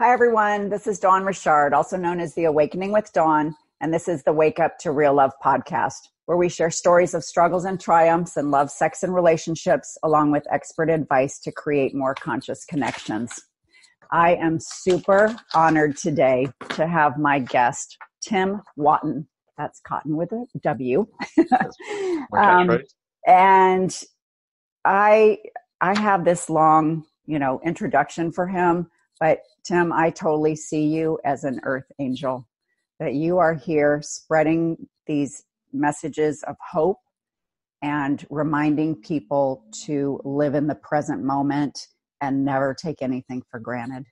Hi, everyone. This is Dawn Richard, also known as The Awakening with Dawn, and this is the Wake Up to Real Love podcast, where we share stories of struggles and triumphs in love, sex, and relationships, along with expert advice to create more conscious connections. I am super honored today to have my guest, Tim Wotton. That's cotton with a W. um, and I I have this long, you know, introduction for him but Tim, I totally see you as an earth angel, that you are here spreading these messages of hope and reminding people to live in the present moment and never take anything for granted.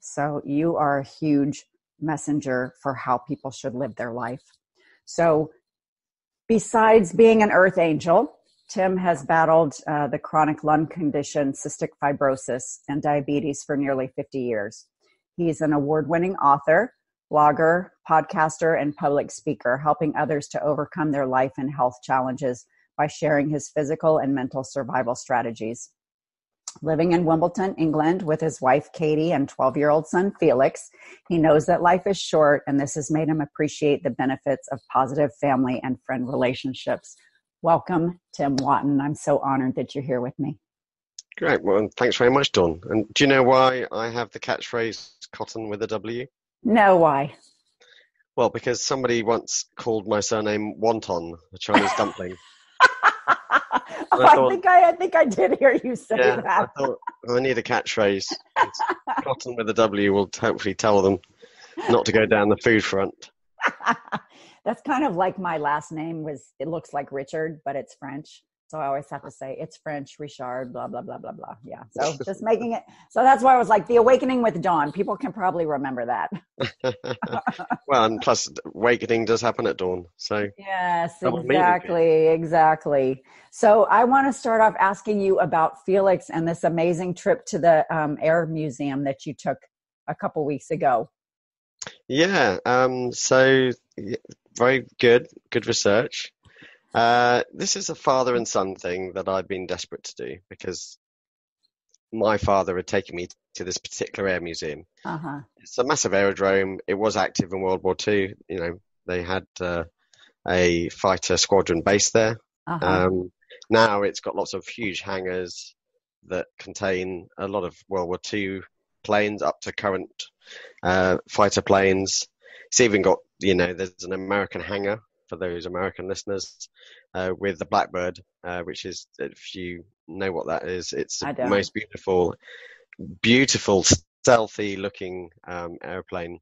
So you are a huge messenger for how people should live their life. So besides being an earth angel, Tim has battled uh, the chronic lung condition, cystic fibrosis, and diabetes for nearly 50 years. He's an award winning author, blogger, podcaster, and public speaker, helping others to overcome their life and health challenges by sharing his physical and mental survival strategies. Living in Wimbledon, England, with his wife Katie and 12 year old son Felix, he knows that life is short, and this has made him appreciate the benefits of positive family and friend relationships Welcome, Tim Wotton. I'm so honored that you're here with me. Great. Well, thanks very much, Dawn. And do you know why I have the catchphrase cotton with a W? No, why? Well, because somebody once called my surname Wonton, a Chinese dumpling. oh, I, thought, I, think I, I think I did hear you say yeah, that. I thought I need a catchphrase. cotton with a W will hopefully tell them not to go down the food front that's kind of like my last name was it looks like richard but it's french. So i always have to say it's french richard blah blah blah blah blah. Yeah. So just making it so that's why i was like the awakening with dawn. People can probably remember that. Well and plus awakening does happen at dawn so yes exactly exactly. So i want to start off asking you about felix and this amazing trip to the um, air museum that you took a couple weeks ago. Yeah um, so very good, good research. Uh, this is a father and son thing that I've been desperate to do because my father had taken me to this particular air museum. Uh-huh. It's a massive aerodrome. It was active in World War II. You know, they had uh, a fighter squadron based there. Uh-huh. Um, now it's got lots of huge hangars that contain a lot of World War II planes up to current uh, fighter planes. It's even got, you know, there's an American hangar for those American listeners uh, with the Blackbird, uh, which is, if you know what that is, it's the most beautiful, beautiful, stealthy looking um, airplane.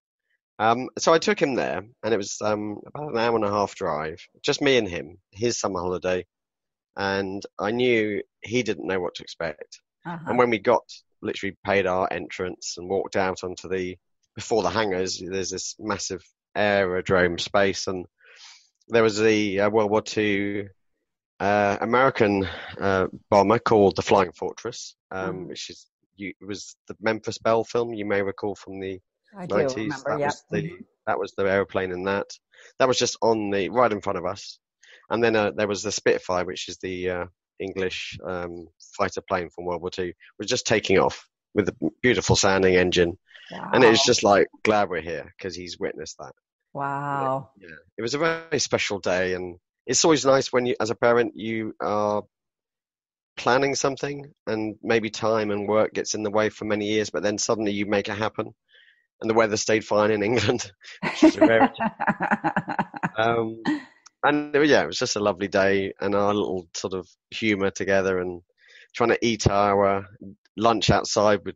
Um, so I took him there, and it was um, about an hour and a half drive, just me and him, his summer holiday, and I knew he didn't know what to expect. Uh-huh. And when we got literally paid our entrance and walked out onto the before the hangars, there's this massive aerodrome space, and there was the uh, World War II uh, American uh, bomber called the Flying Fortress, um, mm. which is you, was the Memphis Belle film you may recall from the I 90s. Remember, that yeah. was the that was the aeroplane in that. That was just on the right in front of us, and then uh, there was the Spitfire, which is the uh, English um, fighter plane from World War II, was just taking off with a beautiful sounding engine. Wow. And it was just like, glad we're here because he's witnessed that. Wow. Yeah. It was a very special day. And it's always nice when you, as a parent, you are planning something and maybe time and work gets in the way for many years, but then suddenly you make it happen. And the weather stayed fine in England, which is a rarity. um, and yeah, it was just a lovely day and our little sort of humour together and trying to eat our lunch outside with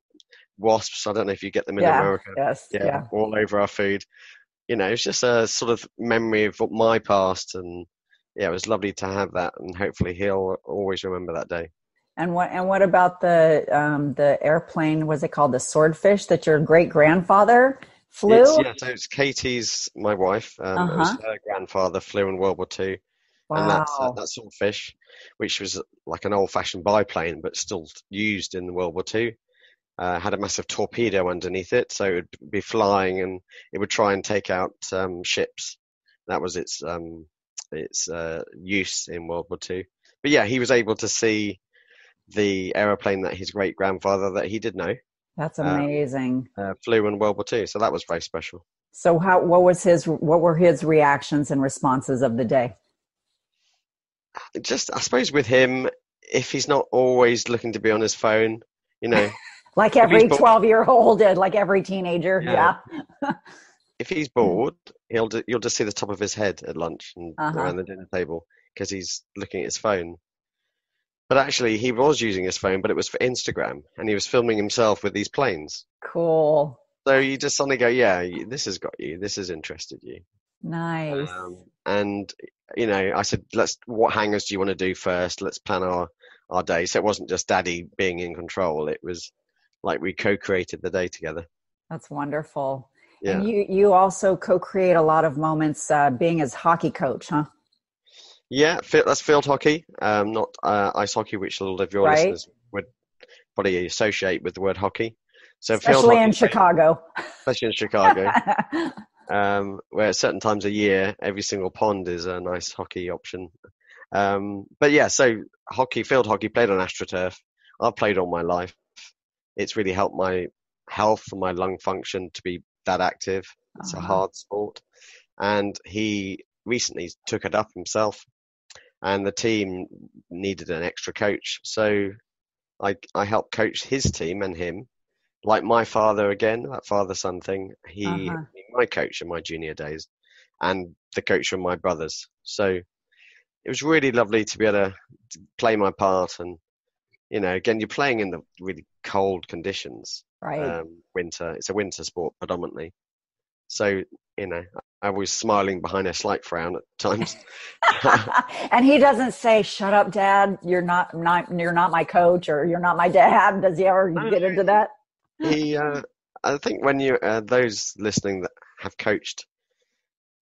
wasps. I don't know if you get them in yeah, America. Yes, yeah, yeah, all over our food. You know, it's just a sort of memory of my past, and yeah, it was lovely to have that, and hopefully he'll always remember that day. And what and what about the um, the airplane? Was it called the Swordfish that your great grandfather flew? It's, yeah, so it's Katie's, my wife. Um, uh-huh. Her grandfather flew in World War Two. Wow. And that's uh, that swordfish, which was like an old-fashioned biplane, but still used in World War Two uh, had a massive torpedo underneath it, so it would be flying and it would try and take out um, ships. That was its um, its uh, use in World War Two. But yeah, he was able to see the aeroplane that his great grandfather that he did know That's amazing. Uh, uh, flew in World War II, so that was very special. So how what was his what were his reactions and responses of the day? Just I suppose with him, if he's not always looking to be on his phone, you know, like every twelve year old, did, like every teenager, yeah. yeah. if he's bored, he'll you'll just see the top of his head at lunch and uh-huh. around the dinner table because he's looking at his phone. But actually, he was using his phone, but it was for Instagram, and he was filming himself with these planes. Cool. So you just suddenly go, yeah, this has got you. This has interested you. Nice. Um, and you know, I said, let's. What hangers do you want to do first? Let's plan our our day. So it wasn't just Daddy being in control. It was like we co-created the day together. That's wonderful. Yeah. And you you also co-create a lot of moments uh, being as hockey coach, huh? Yeah, that's field hockey, um, not uh, ice hockey, which a lot of your right. listeners would probably associate with the word hockey. So especially in Chicago. Especially in Chicago. um, where at certain times a year, every single pond is a nice hockey option. Um, but yeah, so hockey, field hockey, played on AstroTurf. I've played all my life. It's really helped my health and my lung function to be that active. It's uh-huh. a hard sport. And he recently took it up himself and the team needed an extra coach. So I, I helped coach his team and him like my father again, that father son thing. He, uh-huh. my coach in my junior days, and the coach from my brothers. So it was really lovely to be able to play my part. And you know, again, you're playing in the really cold conditions. Right. Um, winter. It's a winter sport predominantly. So you know, I was smiling behind a slight frown at times. and he doesn't say, "Shut up, Dad. You're not, not you're not my coach, or you're not my dad." Does he ever get into that? he, uh, I think when you uh, those listening that have coached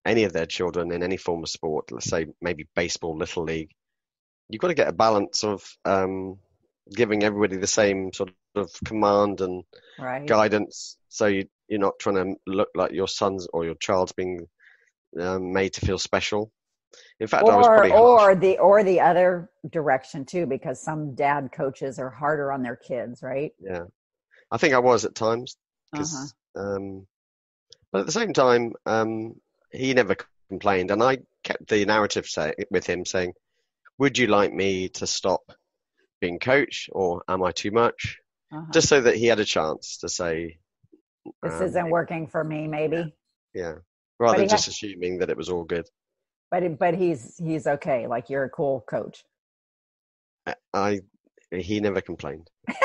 any of their children in any form of sport, let's say maybe baseball, little league, you've got to get a balance of um, giving everybody the same sort of command and right. guidance, so you, you're not trying to look like your son's or your child's being um, made to feel special. In fact, or, I was pretty or the or the other direction too, because some dad coaches are harder on their kids, right? Yeah, I think I was at times, because, uh-huh. um, but at the same time, um, he never complained, and I kept the narrative say, with him saying, "Would you like me to stop being coach, or am I too much?" Uh-huh. Just so that he had a chance to say, "This um, isn't working for me." Maybe. Yeah, yeah. rather than just assuming that it was all good. But but he's he's okay. Like you're a cool coach. I, I he never complained.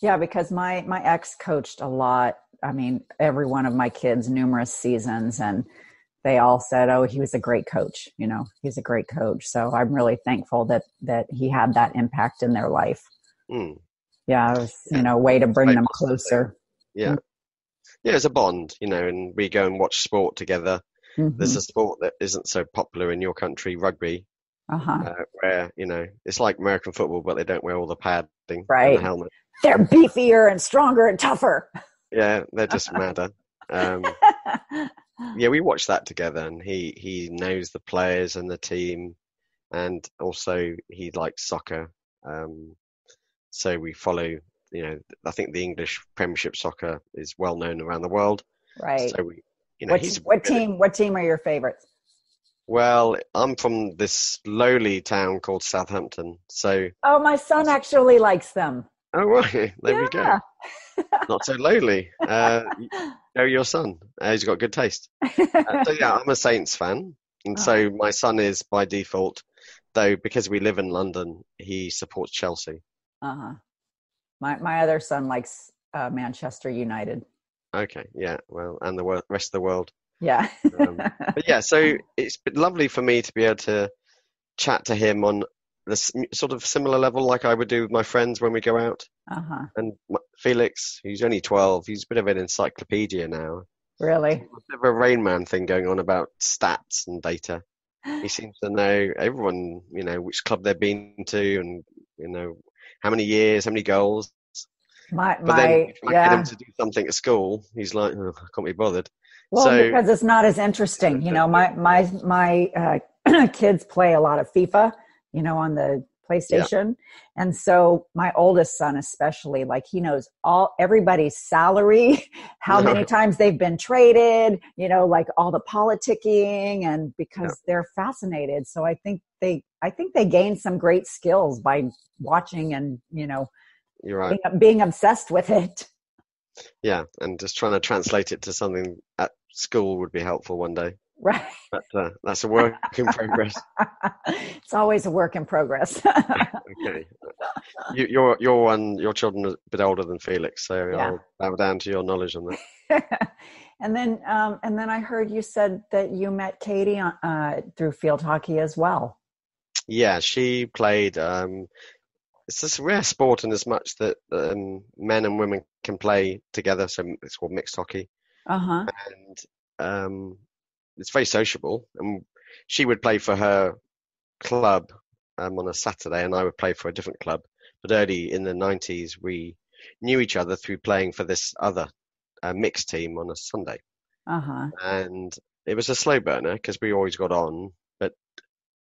Yeah, because my my ex coached a lot. I mean, every one of my kids, numerous seasons, and they all said, "Oh, he was a great coach." You know, he's a great coach. So I'm really thankful that that he had that impact in their life. Mm. Yeah, it was you know a way to bring them closer. Yeah, mm. yeah, it's a bond, you know, and we go and watch sport together. Mm-hmm. There's a sport that isn't so popular in your country, rugby, uh-huh. uh, where you know it's like American football, but they don't wear all the padding, right? the helmet they're beefier and stronger and tougher. Yeah, they're just madder. Um, yeah, we watched that together, and he he knows the players and the team, and also he likes soccer. Um, so we follow. You know, I think the English Premiership soccer is well known around the world. Right. So we, you know, what, what team? What team are your favorites? Well, I'm from this lowly town called Southampton, so. Oh, my son actually likes them. Oh right, there yeah. we go. Not so lowly. Uh, know your son. Uh, he's got good taste. Uh, so yeah, I'm a Saints fan, and oh. so my son is by default. Though because we live in London, he supports Chelsea. Uh huh. My my other son likes uh, Manchester United. Okay, yeah, well, and the rest of the world. Yeah. um, but yeah, so it's been lovely for me to be able to chat to him on this sort of similar level like I would do with my friends when we go out. Uh-huh. And Felix, he's only 12, he's a bit of an encyclopedia now. Really? a bit of a Rain Man thing going on about stats and data. He seems to know everyone, you know, which club they've been to and, you know, how many years, how many goals. My, but my, then if I yeah. get him to do something at school, he's like, oh, I can't be bothered. Well, so, because it's not as interesting. You know, my, my, my uh, kids play a lot of FIFA you know, on the PlayStation. Yeah. And so my oldest son, especially, like he knows all everybody's salary, how many times they've been traded, you know, like all the politicking and because yeah. they're fascinated. So I think they, I think they gain some great skills by watching and, you know, you're right. being, being obsessed with it. Yeah. And just trying to translate it to something at school would be helpful one day. Right. But uh, that's a work in progress. it's always a work in progress. okay. You, your your one, your children are a bit older than Felix, so yeah. I'll bow down to your knowledge on that. and then, um, and then I heard you said that you met Katie uh, through field hockey as well. Yeah, she played. Um, it's this rare sport in as much that um, men and women can play together. So it's called mixed hockey. Uh huh. And um, it's very sociable. And she would play for her club um, on a Saturday, and I would play for a different club. But early in the 90s, we knew each other through playing for this other uh, mixed team on a Sunday. Uh-huh. And it was a slow burner because we always got on. But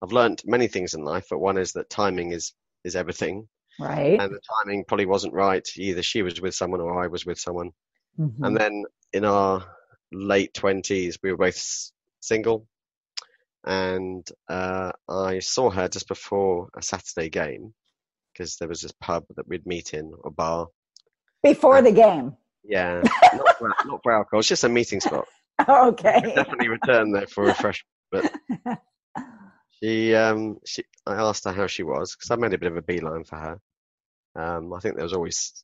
I've learned many things in life, but one is that timing is is everything. Right. And the timing probably wasn't right. Either she was with someone or I was with someone. Mm-hmm. And then in our late 20s, we were both single, and uh, I saw her just before a Saturday game because there was this pub that we'd meet in, a bar. Before the game. Yeah, not, for, not for alcohol. It's just a meeting spot. okay. definitely return there for refreshment. But she, um, she, I asked her how she was because I made a bit of a beeline for her. Um, I think there was always,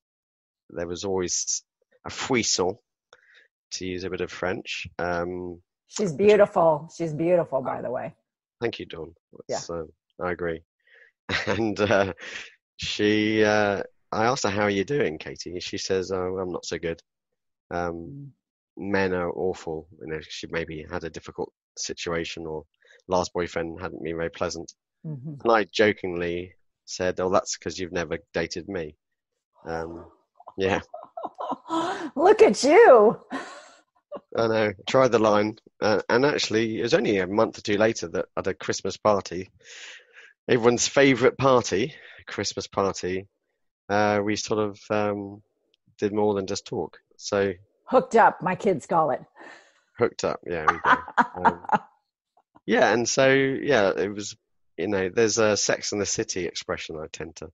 there was always a frisson, to use a bit of French. Um, She's beautiful. She's beautiful, by the way. Thank you, Dawn. yeah. Uh, I agree. And uh, she, uh, I asked her, "How are you doing, Katie?" She says, "Oh, I'm not so good. Um, mm. Men are awful. You know, she maybe had a difficult situation, or last boyfriend hadn't been very pleasant." Mm-hmm. And I jokingly said, "Oh, that's because you've never dated me." Um, yeah. Look at you. I know. Tried the line, uh, and actually, it was only a month or two later that at a Christmas party, everyone's favourite party, Christmas party, uh, we sort of um, did more than just talk. So hooked up, my kids call it. Hooked up, yeah. um, yeah, and so yeah, it was. You know, there's a Sex and the City expression I tend to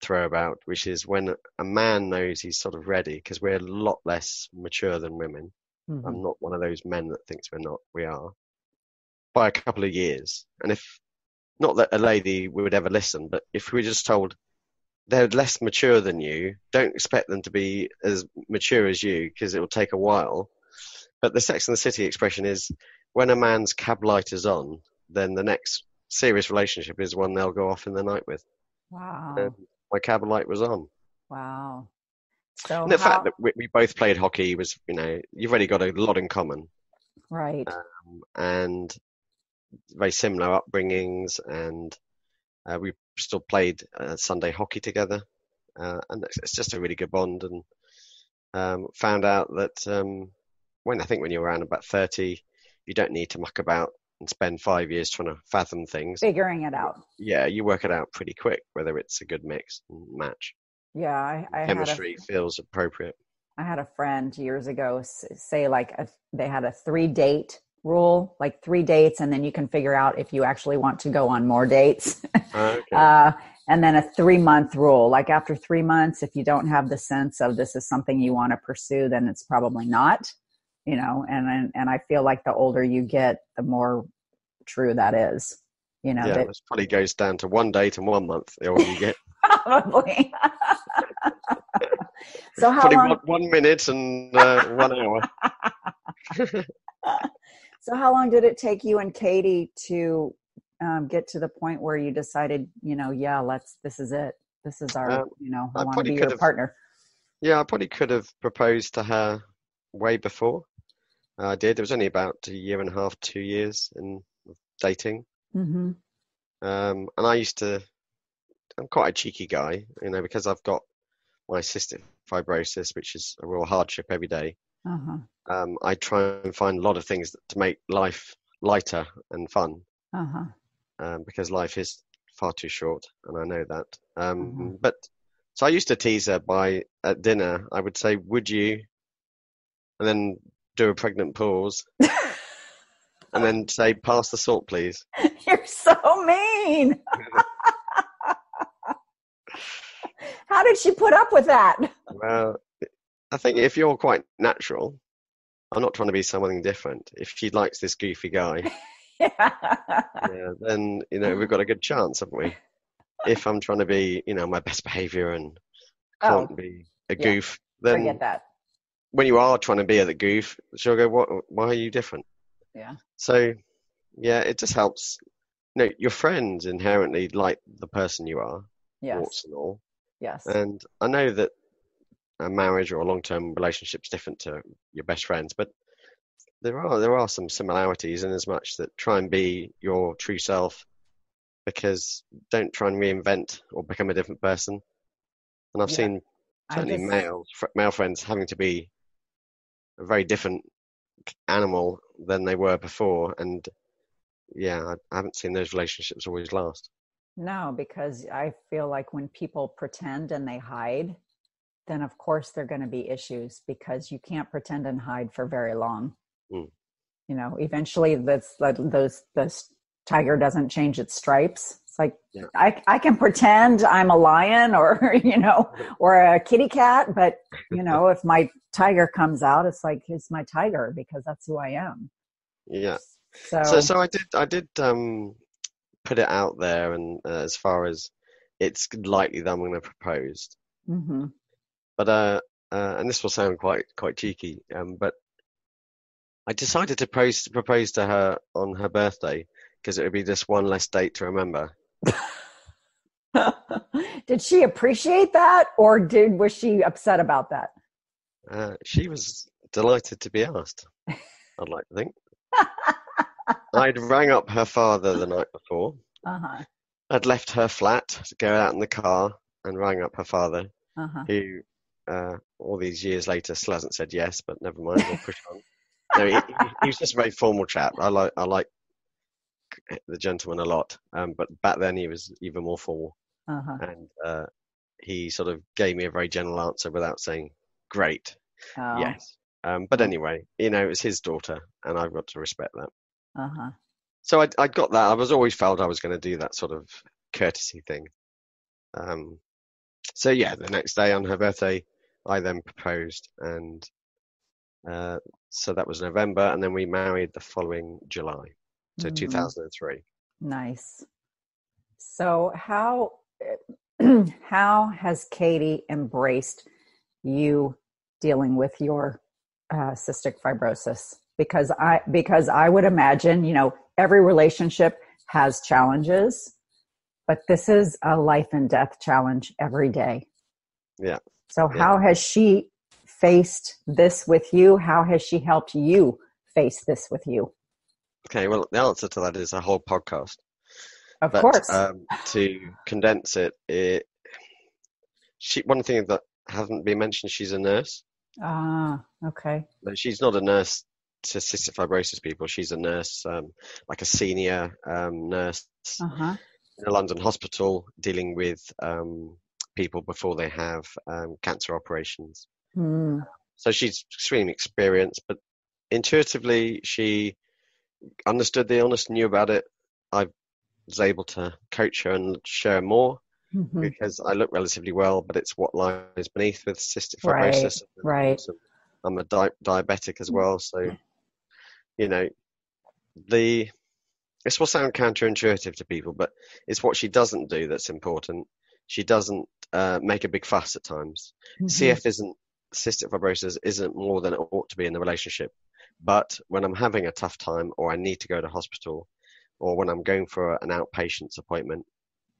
throw about, which is when a man knows he's sort of ready, because we're a lot less mature than women. Mm-hmm. I'm not one of those men that thinks we're not. We are by a couple of years. And if not that a lady would ever listen, but if we just told they're less mature than you, don't expect them to be as mature as you because it will take a while. But the Sex and the City expression is when a man's cab light is on, then the next serious relationship is one they'll go off in the night with. Wow. And my cab light was on. Wow. So and the how, fact that we, we, both played hockey was, you know, you've already got a lot in common. Right. Um, and very similar upbringings, and uh, we still played uh, Sunday hockey together, uh, and it's, it's, just a really good bond. And um, found out that um, when I think when you're around about thirty, you don't need to muck about and spend five years trying to fathom things. Figuring it out. Yeah, you work it out pretty quick whether it's a good mix and match. Yeah, I, I chemistry a, feels appropriate. I had a friend years ago say like a, they had a three date rule, like three dates, and then you can figure out if you actually want to go on more dates. okay. uh, and then a three month rule, like after three months, if you don't have the sense of this is something you want to pursue, then it's probably not. You know, and and and I feel like the older you get, the more true that is. You know, yeah, that, this probably goes down to one date and one month. The older you get. Probably. so how Probably long? One, one minute and uh, one hour. so how long did it take you and Katie to um, get to the point where you decided, you know, yeah, let's. This is it. This is our. Um, you know, I, I want to be your have, partner. Yeah, I probably could have proposed to her way before. I did. It was only about a year and a half, two years in dating. Mm-hmm. Um, and I used to I'm quite a cheeky guy, you know, because I've got my cystic fibrosis, which is a real hardship every day. Uh-huh. Um, I try and find a lot of things to make life lighter and fun. Uh-huh. Um, because life is far too short, and I know that. Um, Mhm. But so I used to tease her by at dinner. I would say, "Would you?" and then do a pregnant pause, and then say, "Pass the salt, please." You're so mean. How did she put up with that? Well, I think if you're quite natural, I'm not trying to be something different. If she likes this goofy guy, Yeah. yeah, then you know we've got a good chance, haven't we? If I'm trying to be, you know, my best behaviour and Oh, can't be a yeah. goof, then forget that. when you are trying to be the goof, she'll go, "What? Why are you different?" Yeah. So, yeah, it just helps. You know, your friends inherently like the person you are, Yes. warts and all. Yes. And I know that a marriage or a long-term relationship is different to your best friends, but there are there are some similarities in as much that try and be your true self, because don't try and reinvent or become a different person. And I've Yeah. seen certainly just- males, fr- male friends having to be a very different animal than they were before, and yeah, I, I haven't seen those relationships always last. No, because I feel like when people pretend and they hide, then of course there are going to be issues because you can't pretend and hide for very long. Mm. You know, eventually that's that those this tiger doesn't change its stripes. It's like Yeah. I I can pretend I'm a lion or you know or a kitty cat, but you know if my tiger comes out, it's like it's my tiger because that's who I am. Yeah. So, So, so I did, I did um, put it out there, and uh, as far as it's likely that I'm going to propose, mhm. but uh, uh, and this will sound quite quite cheeky, um, but I decided to propose propose to her on her birthday because it would be just one less date to remember. did she appreciate that or did was she upset about that Uh, she was delighted to be asked. I'd like to think. I'd rang up her father the night before. uh-huh I'd left her flat to go out in the car and rang up her father, uh-huh who uh, all these years later still hasn't said yes, but never mind, we'll push on. No, he, he, was just a very formal chap. I like I like the gentleman a lot, um, but back then he was even more formal, uh-huh and uh, he sort of gave me a very general answer without saying great, oh, yes. Um, but anyway, you know, it was his daughter, and I've got to respect that. Uh-huh So I I got that. I was always felt I was going to do that sort of courtesy thing. Um, so yeah, the next day on her birthday, I then proposed, and uh, so that was November, and then we married the following July, so Mhm. 2003. nice so how how has katie embraced you dealing with your uh, cystic fibrosis because i because i would imagine you know every relationship has challenges but this is a life and death challenge every day Yeah. so Yeah. how has she faced this with you how has she helped you face this with you Okay, well, the answer to that is a whole podcast. of but course um, to condense it, it, she one thing that hasn't been mentioned, she's a nurse. ah okay No, she's not a nurse to cystic fibrosis people. She's a nurse, um, like a senior um, nurse uh-huh in a London hospital, dealing with um, people before they have um, cancer operations. Hmm. So she's extremely experienced, but intuitively she understood the illness, knew about it. I was able to coach her and share more Mhm. because I look relatively well, but it's what lies beneath with cystic Right, fibrosis. right. I'm a di- diabetic as well, so you know the. This will sound counterintuitive to people, but it's what she doesn't do that's important. She doesn't uh, make a big fuss at times. Mhm. CF isn't cystic fibrosis isn't more than it ought to be in the relationship. But when I'm having a tough time, or I need to go to hospital, or when I'm going for an outpatient's appointment,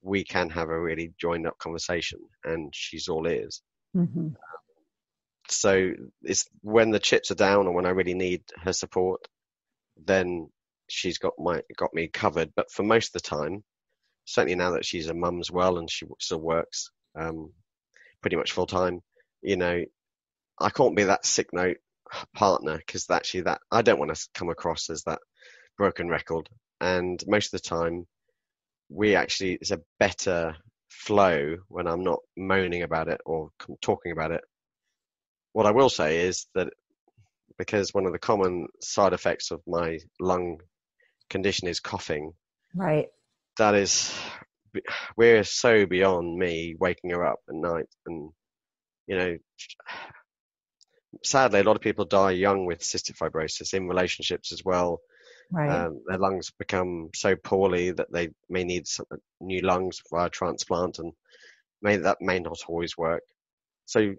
we can have a really joined up conversation, and she's all ears. Mhm. So it's when the chips are down, or when I really need her support, then she's got my got me covered. But for most of the time, certainly now that she's a mum as well, and she still works um, pretty much full time, you know, I can't be that sick note partner because actually that I don't want to come across as that broken record. And most of the time, we actually it's a better flow when I'm not moaning about it or talking about it. What I will say is that because one of the common side effects of my lung condition is coughing. Right. That is, we're so beyond me waking her up at night. And, you know, sadly, a lot of people die young with cystic fibrosis in relationships as well. Right. Um, their lungs become so poorly that they may need some, new lungs via transplant, and may that may not always work. So,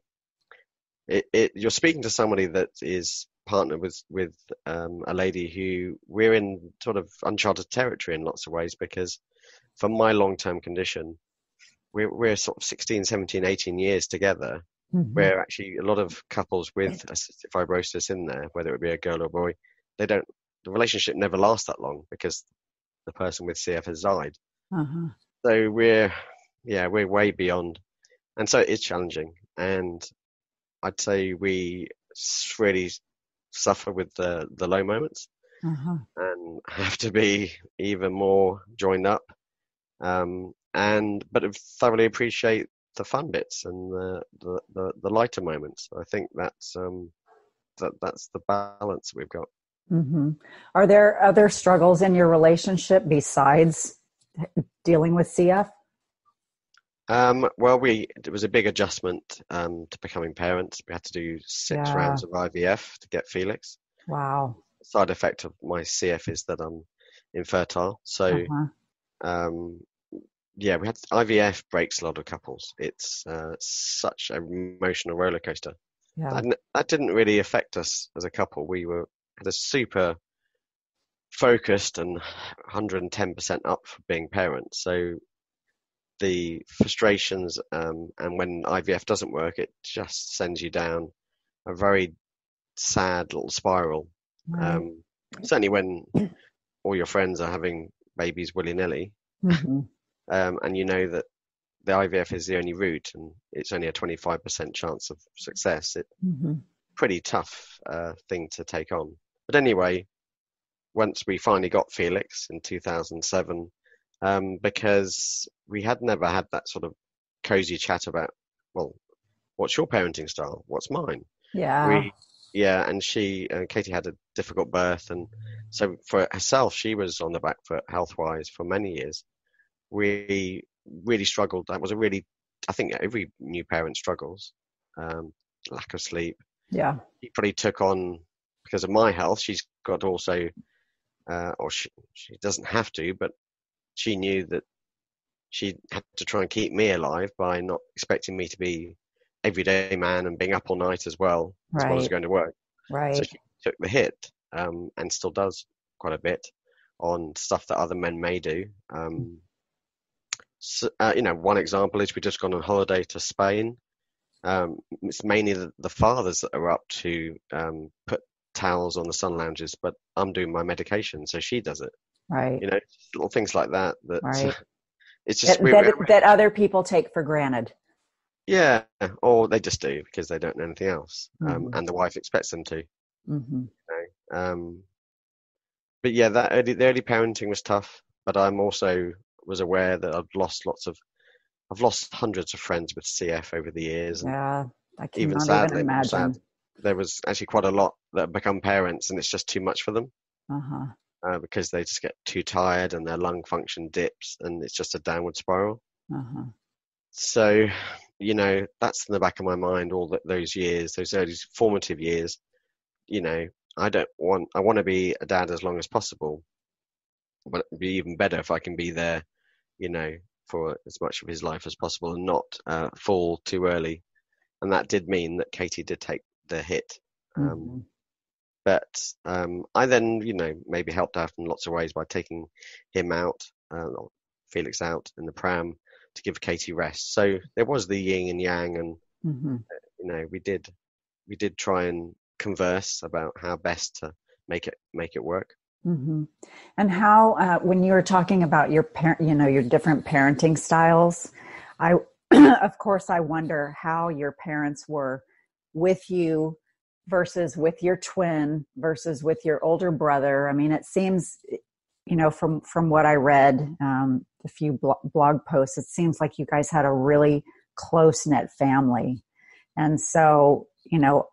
it, it, you're speaking to somebody that is partnered with with um, a lady who we're in sort of uncharted territory in lots of ways because for my long term condition, we're we're sort of 16, 17, 18 years together. Mm-hmm. Where actually a lot of couples with cystic fibrosis in there, whether it be a girl or a boy, they don't the relationship never lasts that long because the person with CF has died. Uh-huh. So we're, yeah, we're way beyond, and so it's challenging. And I'd say we really suffer with the the low moments, uh-huh. and have to be even more joined up. Um, and but thoroughly appreciate the fun bits and the the, the, the lighter moments. I think that's um, that that's the balance we've got. Mm-hmm. Are there other struggles in your relationship besides dealing with CF? Um, well, we it was a big adjustment um, to becoming parents. We had to do six yeah. rounds of IVF to get Felix. Wow. The side effect of my CF is that I'm infertile. So, uh-huh. um, yeah, we had IVF breaks a lot of couples. It's uh, such an emotional roller coaster. Yeah. And that didn't really affect us as a couple. We were had a super focused and 110% up for being parents. So the frustrations um, and when IVF doesn't work, it just sends you down a very sad little spiral. Right. Um, certainly when all your friends are having babies willy nilly, mm-hmm. um, and you know that the IVF is the only route and it's only a 25% chance of success, it's mm-hmm. pretty tough uh, thing to take on. But anyway, once we finally got Felix in 2007, um, because we had never had that sort of cozy chat about, well, what's your parenting style? What's mine? Yeah. We, yeah, and she, uh, Katie had a difficult birth, and so for herself, she was on the back foot health-wise for many years. We really struggled. That was a really, I think every new parent struggles. Um, lack of sleep. Yeah. He probably took on because of my health, she's got also, uh, or she, she doesn't have to, but she knew that she had to try and keep me alive by not expecting me to be everyday man and being up all night as well right. as well as going to work. Right. So she took the hit um, and still does quite a bit on stuff that other men may do. Um, so, uh, you know, one example is we just gone on holiday to Spain. Um, it's mainly the, the, fathers that are up to um, put towels on the sun lounges, but I'm doing my medication, so she does it. Right. You know, little things like that. That right. it's just that, that, that other people take for granted. Yeah, or they just do because they don't know anything else, um, mm-hmm. um, and the wife expects them to. Mm-hmm. You know? um, but yeah, that early, the early parenting was tough. But I'm also was aware that I've lost lots of, I've lost hundreds of friends with CF over the years. yeah, I can even, sadly, even imagine. Sad, there was actually quite a lot that become parents and it's just too much for them uh-huh. Uh, because they just get too tired and their lung function dips and it's just a downward spiral. Uh-huh. So, you know, that's in the back of my mind all that, those years, those early formative years. You know, I don't want, I want to be a dad as long as possible, but it'd be even better if I can be there, you know, for as much of his life as possible and not uh, fall too early. And that did mean that Katie did take the hit. Um, mm-hmm. But um, I then, you know, maybe helped out in lots of ways by taking him out, uh, Felix out in the pram to give Katie rest. So there was the yin and yang, and mm-hmm. uh, you know, we did we did try and converse about how best to make it make it work. Mm-hmm. And how, uh, when you were talking about your parent, you know, your different parenting styles, I, of course, I wonder how your parents were with you versus with your twin versus with your older brother i mean it seems you know from from what i read um, the few blog posts, it seems like you guys had a really close knit family. And so, you know,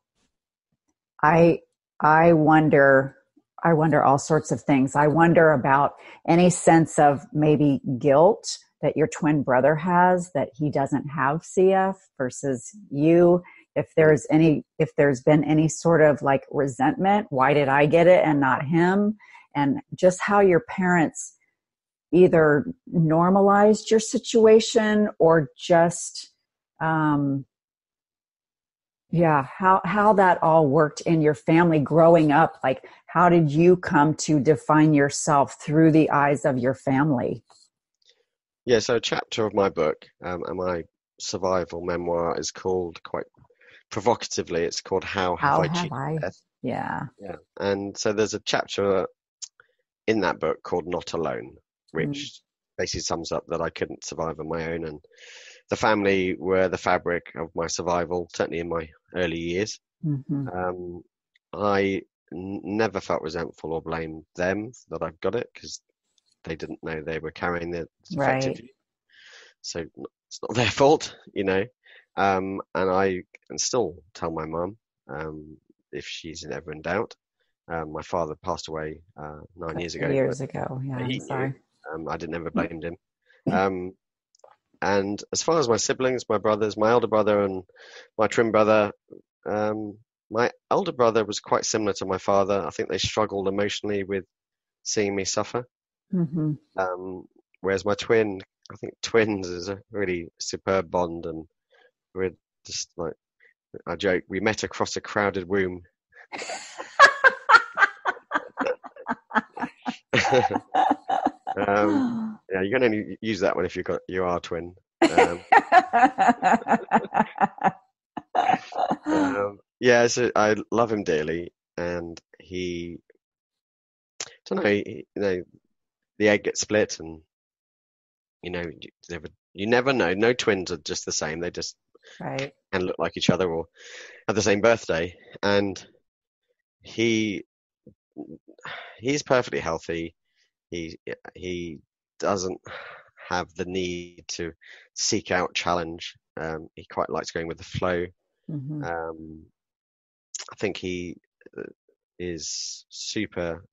I I wonder I wonder all sorts of things. I wonder about any sense of maybe guilt that your twin brother has that he doesn't have CF versus you. If there's any, if there's been any sort of like resentment, why did I get it and not him? And just how your parents either normalized your situation or just, um, yeah, how, how that all worked in your family growing up. Like, how did you come to define yourself through the eyes of your family? Yeah, so a chapter of my book um, and my survival memoir is called quite provocatively. It's called "How Have How I Cheated I? Death?" Yeah. Yeah, and so there's a chapter in that book called "Not Alone," Mm. which basically sums up that I couldn't survive on my own, and the family were the fabric of my survival, certainly in my early years. hmm Um, I n- never felt resentful or blamed them that I've got it because they didn't know they were carrying the Right. So it's not their fault, you know. Um, and I can still tell my mum um, if she's ever in doubt. Um, my father passed away uh, nine years ago. Years ago. Yeah. he sorry. Um, I didn't ever blamed him. Um, and as far as my siblings, my brothers, my older brother and my twin brother, um, my older brother was quite similar to my father. I think they struggled emotionally with seeing me suffer. hmm Um, whereas my twin, I think twins is a really superb bond, and we're just like I joke. We met across a crowded room. um, yeah, you can only use that one if you got you are twin. Um, um, yeah, so I love him dearly, and he, I don't know, he, you know, the egg gets split, and you know, you never, you never know. No twins are just the same; they just right. can look like each other or have the same birthday. And he, he's perfectly healthy. He he doesn't have the need to seek out challenge. Um, he quite likes going with the flow. hmm Um, I think he uh, is super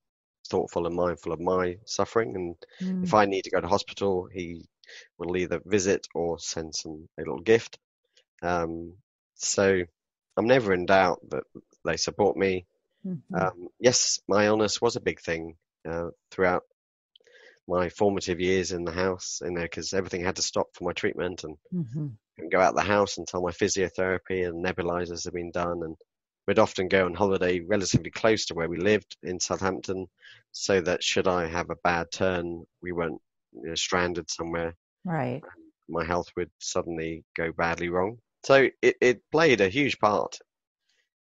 thoughtful and mindful of my suffering, and Mm. if I need to go to hospital, he will either visit or send some a little gift. Um, so I'm never in doubt that they support me. Mhm. Um, yes, my illness was a big thing uh, throughout my formative years in the house, in there, because everything had to stop for my treatment, and Mhm. couldn't go out the house until my physiotherapy and nebulizers had been done. And we'd often go on holiday relatively close to where we lived in Southampton, so that should I have a bad turn, we weren't you know, stranded somewhere. Right. My health would suddenly go badly wrong. So it, it played a huge part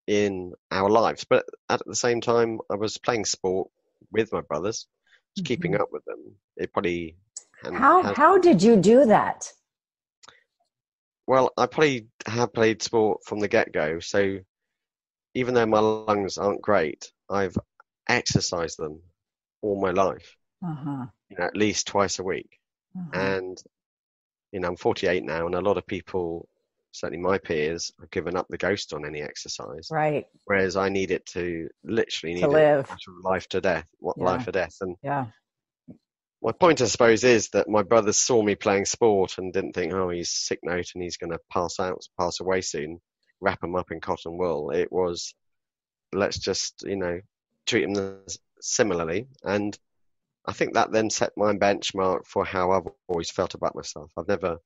in our lives. But at the same time, I was playing sport with my brothers, just keeping up with them. It probably How has- how did you do that? Well, I probably have played sport from the get go, so even though my lungs aren't great, I've exercised them all my life, Uh-huh. you know, at least twice a week. uh-huh. And, you know, I'm 48 now, and a lot of people, certainly my peers, have given up the ghost on any exercise, Right. whereas I need it to literally need To live. life to death, what Yeah. life or death. And Yeah. my point, I suppose, is that my brothers saw me playing sport and didn't think, oh, he's sick note and he's going to pass out, pass away soon. Wrap him up in cotton wool. It was, let's just, you know, treat him similarly. And I think that then set my benchmark for how I've always felt about myself. I've never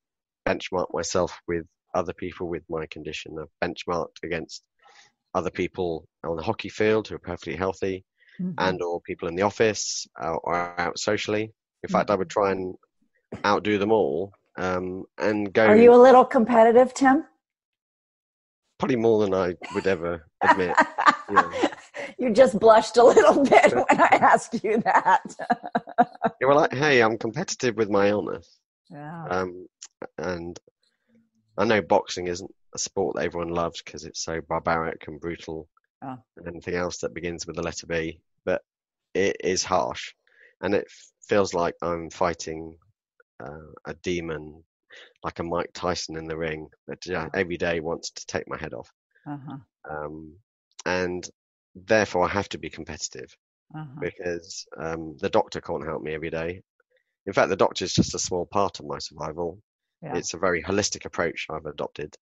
benchmarked myself with other people with my condition. I've benchmarked against other people on the hockey field who are perfectly healthy Mhm. and or people in the office uh, or out socially. In fact, I would try and outdo them all um, and go Are you a little competitive, Tim? probably more than I would ever admit. Yeah. you just blushed a little bit when I asked you that. Yeah, well, I, hey, I'm competitive with my illness, yeah. um, and I know boxing isn't a sport that everyone loves because it's so barbaric and brutal, Oh. and anything else that begins with the letter B. But it is harsh, and it feels like I'm fighting uh, a demon, like a Mike Tyson in the ring that uh, every day wants to take my head off. Uh-huh. Um, and therefore, I have to be competitive Uh-huh. because um, the doctor can't help me every day. In fact, the doctor is just a small part of my survival. Yeah. It's a very holistic approach I've adopted,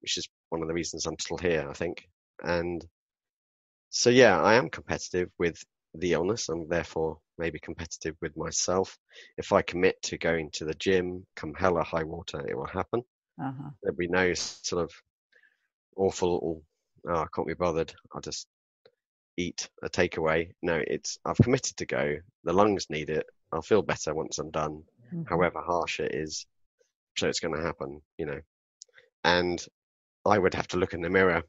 which is one of the reasons I'm still here, I think. And so, yeah, I am competitive with the illness. I'm therefore maybe competitive with myself. If I commit to going to the gym, come hell or high water, it will happen. Uh-huh. There'll be no sort of awful, oh, I can't be bothered. I'll just eat a takeaway. No, it's I've committed to go. The lungs need it. I'll feel better once I'm done, Mhm. however harsh it is. So it's going to happen, you know. And I would have to look in the mirror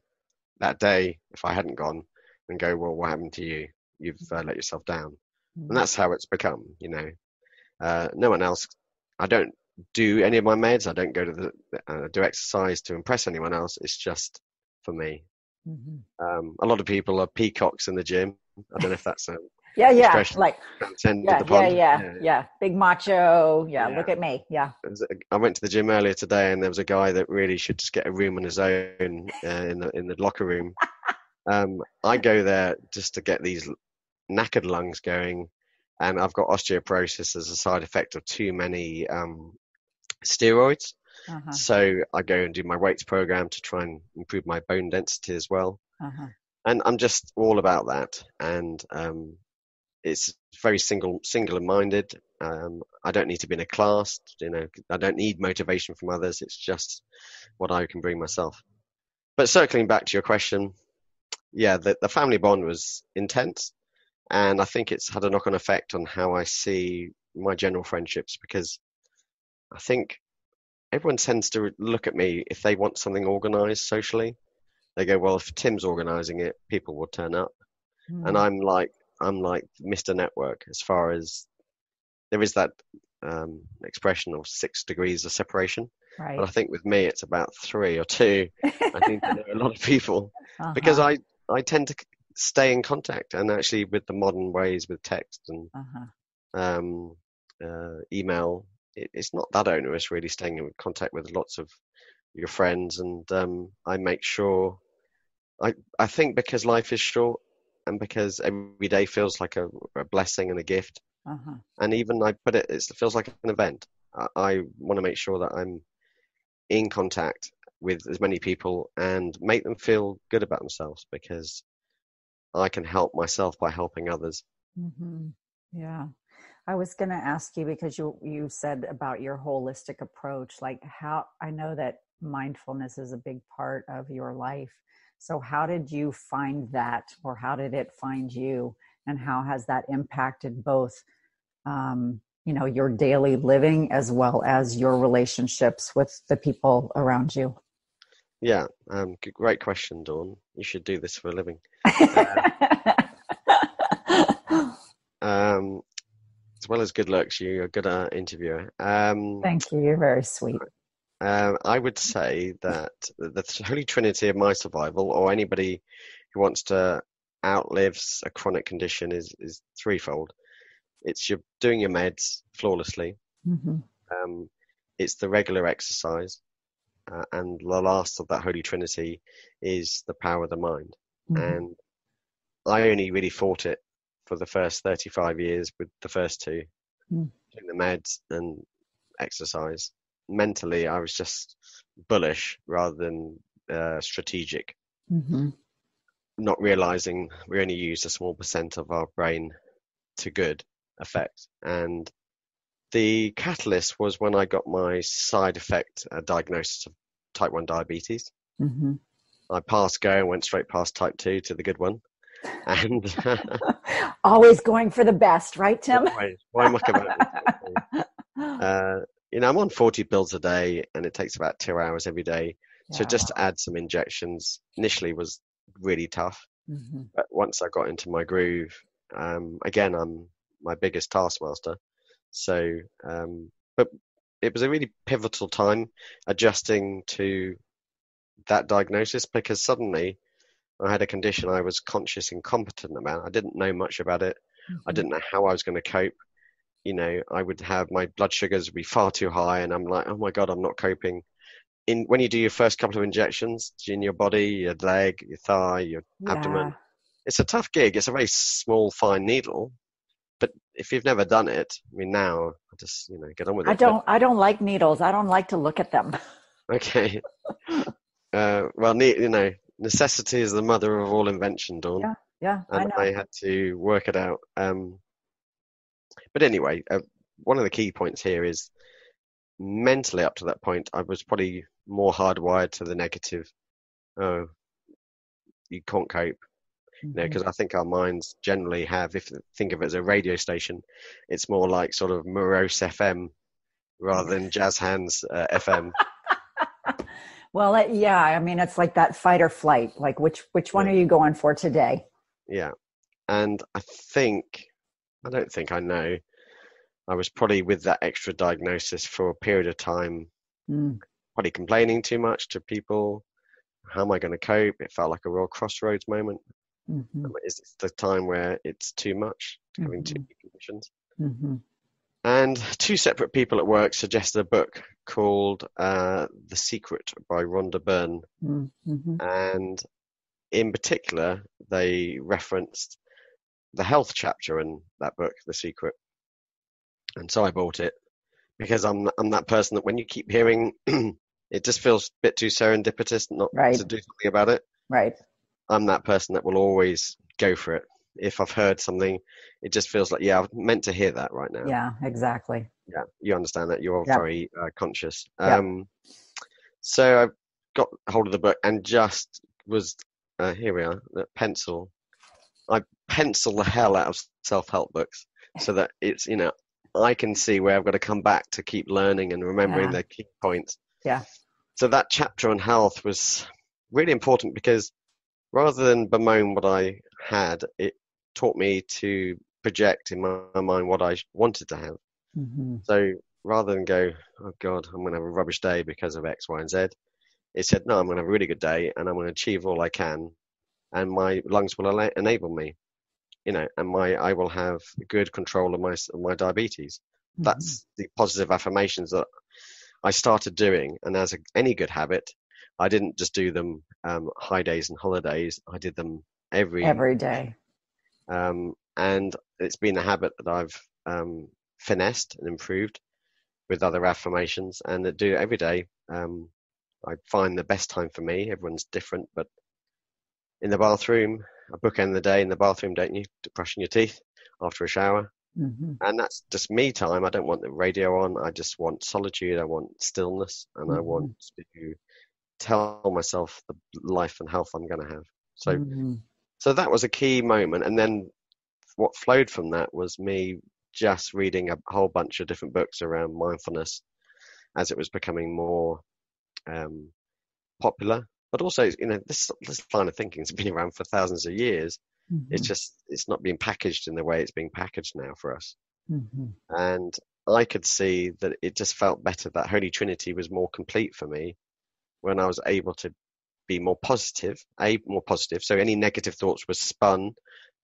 that day if I hadn't gone and go, well, what happened to you? You've uh, let yourself down. Mhm. And that's how it's become, you know. Uh, no one else. I don't do any of my meds. I don't go to the uh, do exercise to impress anyone else. It's just for me. Mhm. Um, a lot of people are peacocks in the gym. I don't know if that's a Yeah, yeah. expression. Like transcended yeah, the yeah, pond. yeah, yeah, Big macho. Yeah, Yeah. look at me. Yeah. There was a- I went to the gym earlier today, and there was a guy that really should just get a room on his own uh, in the in the locker room. Um, I go there just to get these knackered lungs going, and I've got osteoporosis as a side effect of too many um, steroids. Uh-huh. So I go and do my weights program to try and improve my bone density as well. Uh-huh. and I'm just all about that. And um, it's very single singular minded. Um, I don't need to be in a class. You know, I don't need motivation from others. It's just what I can bring myself. But circling back to your question, yeah, the, the family bond was intense, and I think it's had a knock on effect on how I see my general friendships because I think everyone tends to look at me if they want something organized socially. They go, well, if Tim's organizing it, people will turn up and Mhm. I'm like I'm like Mr. Network as far as there is that um, expression of six degrees of separation, right. but I think with me it's about three or two. I think a lot of people because Uh-huh. I I tend to stay in contact and actually with the modern ways with text and Uh-huh. um, uh, email, it, it's not that onerous really staying in contact with lots of your friends and um, I make sure I I think because life is short and because every day feels like a, a blessing and a gift Uh-huh. and even I put it it's, it feels like an event I, I want to make sure that I'm in contact with as many people and make them feel good about themselves because I can help myself by helping others hmm Yeah. I was going to ask you because you you said about your holistic approach like how I know that mindfulness is a big part of your life. So how did you find that or how did it find you and how has that impacted both um, you know your daily living as well as your relationships with the people around you? Yeah, um, great question, Dawn. You should do this for a living. Um, as well as good looks, you're a good uh, interviewer. Um, Thank you. You're very sweet. Um, I would say that the Holy Trinity of my survival, or anybody who wants to outlive a chronic condition, is is threefold. It's you're doing your meds flawlessly. hmm Um, it's the regular exercise, uh, and the last of that Holy Trinity is the power of the mind. hmm and I only really fought it for the first 35 years with the first two, Mm. doing the meds and exercise. Mentally, I was just bullish rather than uh, strategic, hmm not realizing we only use a small percent of our brain to good effect. And the catalyst was when I got my side effect uh, diagnosis of type 1 diabetes. hmm I passed go and went straight past type 2 to the good one. And Always going for the best, right, Tim? Why, why muck about it? Uh, you know, I'm on 40 pills a day and it takes about two hours every day. So just to add some injections initially was really tough. Mhm. But once I got into my groove, um, again, I'm my biggest taskmaster. So, um, but it was a really pivotal time adjusting to that diagnosis because suddenly I had a condition I was conscious and competent about. I didn't know much about it. I Mhm. didn't know how I was going to cope. You know, I would have my blood sugars would be far too high, and I'm like, oh my god, I'm not coping. In when you do your first couple of injections in your body, your leg, your thigh, your abdomen, it's a tough gig. It's a very small, fine needle, but if you've never done it, I mean, now I just you know get on with it. I don't. I don't like needles. I don't like to look at them. Okay. uh, well, ne- you know, necessity is the mother of all invention, Dawn. Yeah, Yeah, I and know. I, had to work it out. Um, but anyway, uh, one of the key points here is mentally up to that point, I was probably more hardwired to the negative. Oh, you can't cope, you know, because I think our minds generally have, if you think of it as a radio station, it's more like sort of morose FM rather than jazz hands uh, FM. Well, it, yeah, I mean, it's like that fight or flight. Like, which which one Yeah. are you going for today? Yeah. And I think, I don't think I know, I was probably with that extra diagnosis for a period of time, Mm, probably complaining too much to people. How am I going to cope? It felt like a real crossroads moment. mhm, Is this the time where it's too much, having two conditions? mhm. And two separate people at work suggested a book called uh, The Secret by Rhonda Byrne. Mm, mhm. and in particular, they referenced the health chapter in that book, The Secret. And so I bought it because I'm I'm that person that when you keep hearing, it just feels a bit too serendipitous not Right. to do something about it. Right. I'm that person that will always go for it. If I've heard something, it just feels like yeah, I'm meant to hear that right now. Yeah. Exactly. Yeah, you understand that. You're Yeah. very uh, conscious. Um, so I got hold of the book and just was uh, here we are, the pencil. I pencil the hell out of self-help books so that it's you know I can see where I've got to come back to keep learning and remembering Yeah. the key points. Yeah. So that chapter on health was really important because rather than bemoan what I had, it taught me to project in my mind what I wanted to have. hmm So rather than go, oh God, I'm going to have a rubbish day because of X, Y, and Z, it said, no, I'm going to have a really good day and I'm going to achieve all I can, and my lungs will enable me, you know, and my I will have good control of my of my diabetes. Mm-hmm. That's the positive affirmations that I started doing, and as a, any good habit, I didn't just do them um, high days and holidays. I did them every every day. um, and it's been a habit that I've um, finessed and improved with other affirmations, and I do it every day. Um, I find the best time for me. Everyone's different, but in the bathroom, I bookend of the day in the bathroom, don't you? Brushing your teeth after a shower, hmm and that's just me time. I don't want the radio on. I just want solitude. I want stillness, and I want to tell myself the life and health I'm going to have. So Mhm. so that was a key moment and then what flowed from that was me just reading a whole bunch of different books around mindfulness as it was becoming more um, popular but also you know this this line of thinking has been around for thousands of years it's Mhm. just it's not being packaged in the way it's being packaged now for us Mhm. and I could see that it just felt better that Holy Trinity was more complete for me when I was able to be more positive, a more positive. So any negative thoughts were spun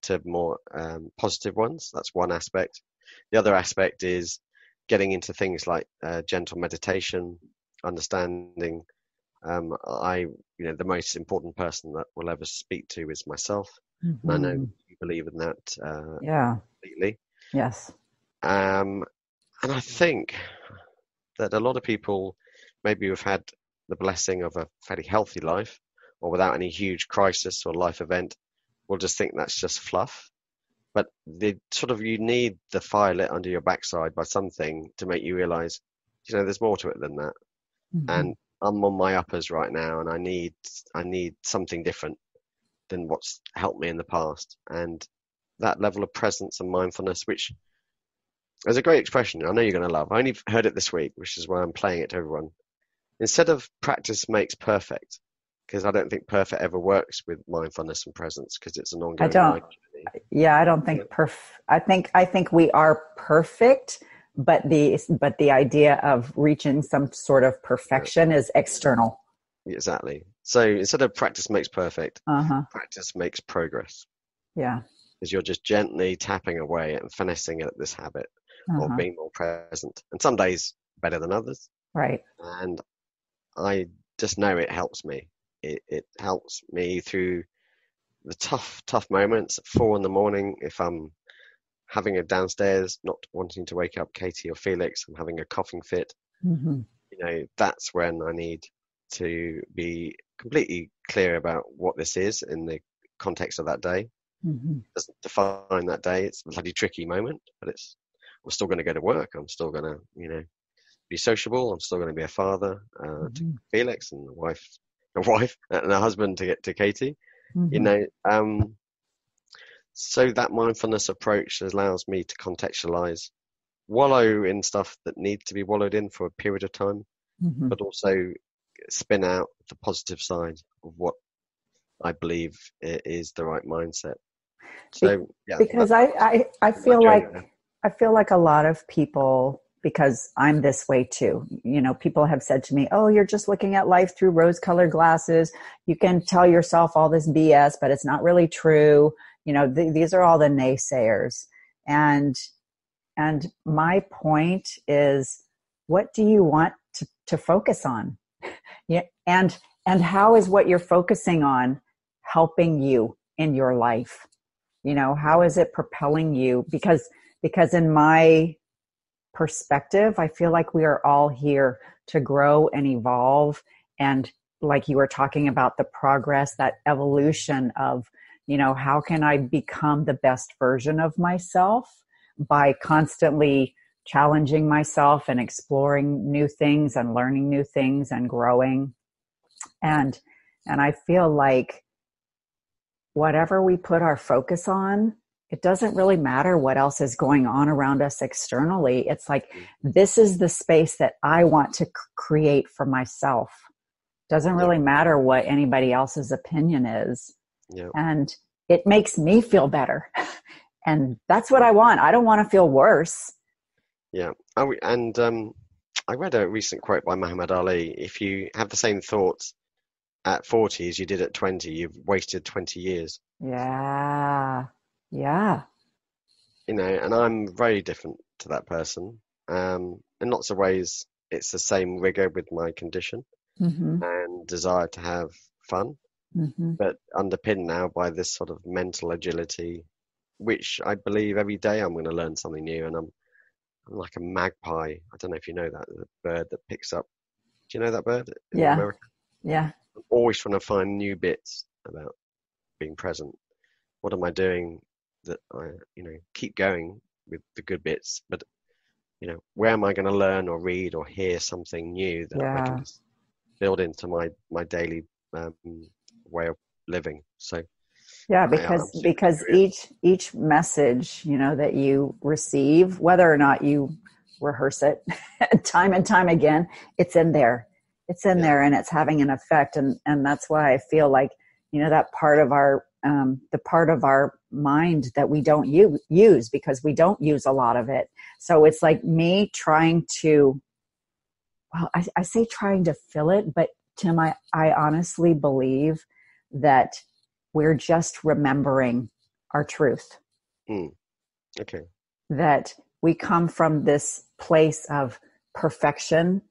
to more um, positive ones. That's one aspect. The other aspect is getting into things like uh, gentle meditation, understanding. Um, I, you know, the most important person that we'll ever speak to is myself. And I know Mhm. you believe in that uh, Yeah. completely. Yes. Um, and I think that a lot of people maybe have had the blessing of a fairly healthy life or without any huge crisis or life event will just think that's just fluff. But the sort of you need the fire lit under your backside by something to make you realize, you know, there's more to it than that. Mhm. And I'm on my uppers right now and I need I need something different than what's helped me in the past. And that level of presence and mindfulness, which is a great expression I know you're going to love. I only heard it this week, which is why I'm playing it to everyone. Instead of practice makes perfect, because I don't think perfect ever works with mindfulness and presence because it's an ongoing I don't. yeah i don't think perf i think i think we are perfect but the but the idea of reaching some sort of perfection is external Exactly. So instead of practice makes perfect, uh-huh practice makes progress. yeah Because you're just gently tapping away and finessing at this habit or Uh-huh. being more present. And some days better than others. Right. And I just know it helps me. It, it helps me through the tough, tough moments at four in the morning if I'm having a downstairs, not wanting to wake up Katie or Felix, I'm having a coughing fit. hmm You know, that's when I need to be completely clear about what this is in the context of that day. hmm doesn't define that day. It's a bloody tricky moment, but it's I'm still going to go to work. I'm still going to, you know, be sociable. I'm still going to be a father uh, to Felix and a wife, a wife and a husband to get to Katie. You know, um, so that mindfulness approach allows me to contextualize, wallow in stuff that need to be wallowed in for a period of time, hmm but also spin out the positive side of what I believe is the right mindset. So yeah, because I, I I feel like. I feel like a lot of people because I'm this way too. You know, people have said to me, "Oh, you're just looking at life through rose-colored glasses. You can tell yourself all this BS, but it's not really true." You know, th- these are all the naysayers. And and my point is what do you want to, to focus on? yeah, and and how is what you're focusing on helping you in your life? You know, how is it propelling you? Because because in my perspective, I feel like we are all here to grow and evolve. And like you were talking about the progress, that evolution of, you know, how can I become the best version of myself by constantly challenging myself and exploring new things and learning new things and growing. And, and I feel like whatever we put our focus on, it doesn't really matter what else is going on around us externally. It's like, mm-hmm. this is the space that I want to create for myself. Doesn't really matter what anybody else's opinion is. Yeah. And it makes me feel better. and that's what I want. I don't want to feel worse. Yeah. Oh, and um, I read a recent quote by Muhammad Ali. If you have the same thoughts at 40 as you did at 20, you've wasted 20 years. Yeah. Yeah. You know, and I'm very different to that person. Um, in lots of ways, it's the same rigor with my condition hmm and desire to have fun, hmm but underpinned now by this sort of mental agility, which I believe every day I'm going to learn something new. And I'm, I'm like a magpie. I don't know if you know that, the bird that picks up. Do you know that bird? Yeah. America? Yeah. I'm always trying to find new bits about being present. What am I doing that I, you know, keep going with the good bits, but you know, where am I going to learn or read or hear something new that I can just build into my my daily um, way of living? So Yeah, because because each each message, you know, that you receive, whether or not you rehearse it time and time again, it's in there. It's in Yeah. there and it's having an effect and and that's why I feel like, you know, that part of our um, the part of our mind that we don't u- use because we don't use a lot of it. So it's like me trying to, well, I, I say trying to fill it, but Tim, I, I honestly believe that we're just remembering our truth. Okay, that we come from this place of perfection.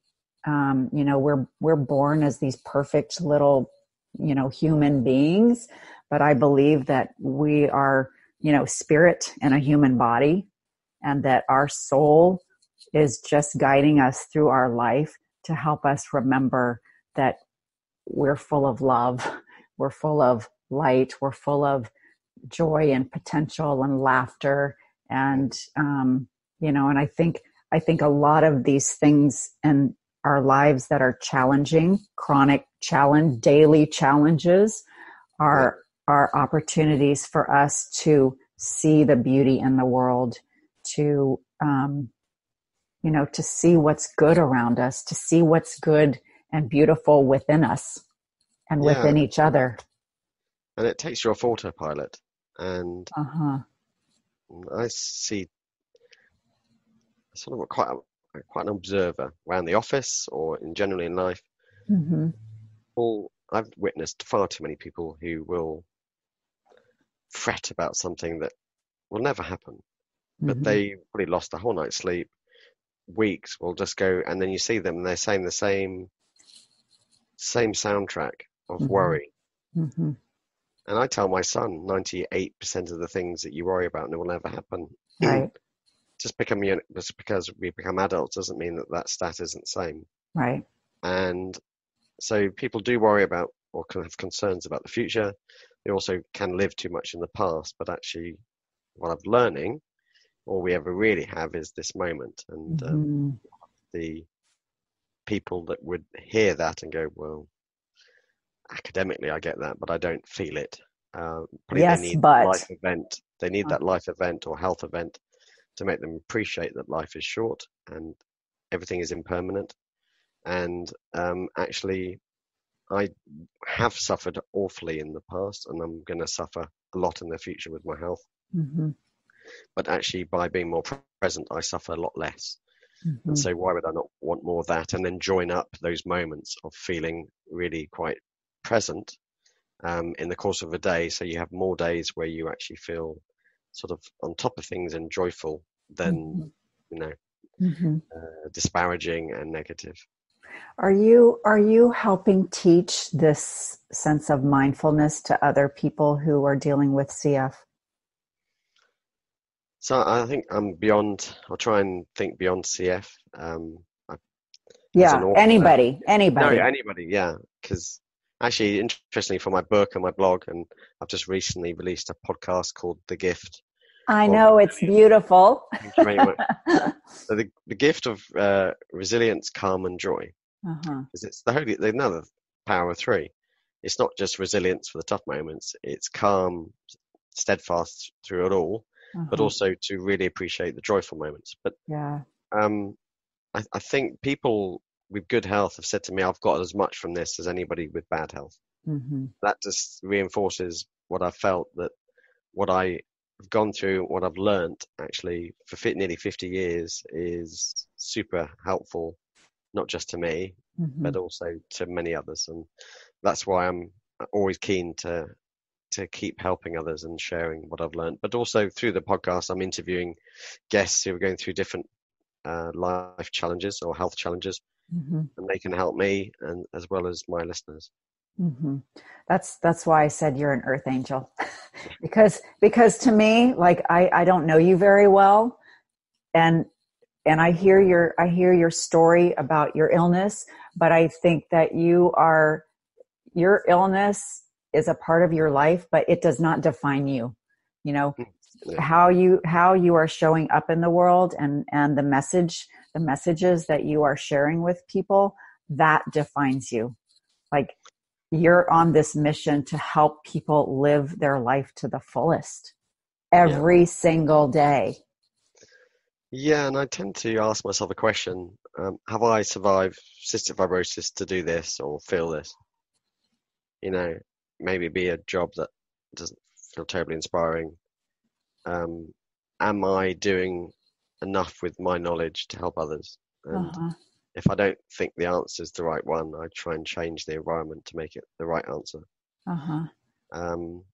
Um, you know we're we're born as these perfect little you know human beings but i believe that we are you know spirit in a human body and that our soul is just guiding us through our life to help us remember that we're full of love we're full of light we're full of joy and potential and laughter and um, you know and i think i think a lot of these things in our lives that are challenging chronic challenge daily challenges are are opportunities for us to see the beauty in the world to um, you know to see what's good around us to see what's good and beautiful within us and Yeah. within each other and it takes you off autopilot. And uh-huh I see sort of a, quite a, quite an observer around the office or in generally in life. hmm All I've witnessed far too many people who will fret about something that will never happen. but Mhm. they probably lost a whole night's sleep. Weeks will just go, and then you see them, and they're saying the same same soundtrack of Mhm. worry. Mhm. And I tell my son, 98% of the things that you worry about will never happen. Right. just become just because we become adults doesn't mean that that stat isn't the same. Right. And so people do worry about or can have concerns about the future. They also can live too much in the past, but actually, what I'm learning, all we ever really have is this moment. And um, Mhm. the people that would hear that and go, well, academically, I get that, but I don't feel it. Uh, Yes, they need but- life event. They need Uh. that life event or health event to make them appreciate that life is short and everything is impermanent. And um, actually, I have suffered awfully in the past, and I'm going to suffer a lot in the future with my health. Mhm. But actually, by being more present, I suffer a lot less. Mhm. And so, why would I not want more of that? And then join up those moments of feeling really quite present um, in the course of a day. So, you have more days where you actually feel sort of on top of things and joyful than, Mhm. you know, Mhm. uh, disparaging and negative. Are you are you helping teach this sense of mindfulness to other people who are dealing with CF? So, I think I'm beyond, I'll try and think beyond CF. Um, Yeah, an anybody, anybody. No, anybody, yeah. Because actually, interestingly, for my book and my blog, and I've just recently released a podcast called The Gift. I Well, know it's beautiful. Thank you very much. So the, the gift of uh, resilience, calm, and joy. uh-huh. It's the holy, another power of three. It's not just resilience for the tough moments. It's calm, steadfast through it all, but uh-huh. also to really appreciate the joyful moments. But yeah. um, I, I think people with good health have said to me, "I've got as much from this as anybody with bad health." hmm that just reinforces what I've felt that what I have gone through, what I've learned actually for fit nearly 50 years is super helpful, not just to me, hmm but also to many others. And that's why I'm always keen to to keep helping others and sharing what I've learned. But also through the podcast, I'm interviewing guests who are going through different uh, life challenges or health challenges, hmm and they can help me and as well as my listeners. hmm That's that's why I said you're an earth angel, because because to me, like I I don't know you very well, and and I hear your I hear your story about your illness, but I think that you are your illness is a part of your life, but it does not define you. You know Yeah. how you how you are showing up in the world and and the message the messages that you are sharing with people that defines you. Like you're on this mission to help people live their life to the fullest every single day. Yeah, and I tend to ask myself a question: um, Have I survived cystic fibrosis to do this or feel this? You know, maybe be a job that doesn't feel terribly inspiring. Um, am I doing enough with my knowledge to help others? And Uh-huh. if I don't think the answer is the right one, I try and change the environment to make it the right answer. Uh-huh. Um,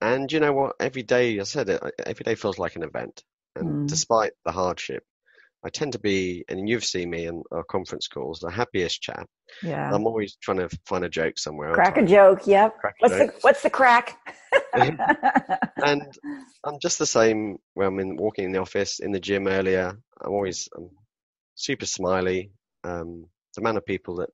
and you know what? Every day, I said it, every day feels like an event. And Mm. despite the hardship, I tend to be, and you've seen me in our conference calls, the happiest chap. Yeah. I'm always trying to find a joke somewhere. crack a joke. Yep. Crack What's the joke. what's the crack? And I'm just the same when I'm in, walking in the office, in the gym earlier. I'm always I'm super smiley. Um, the amount of people that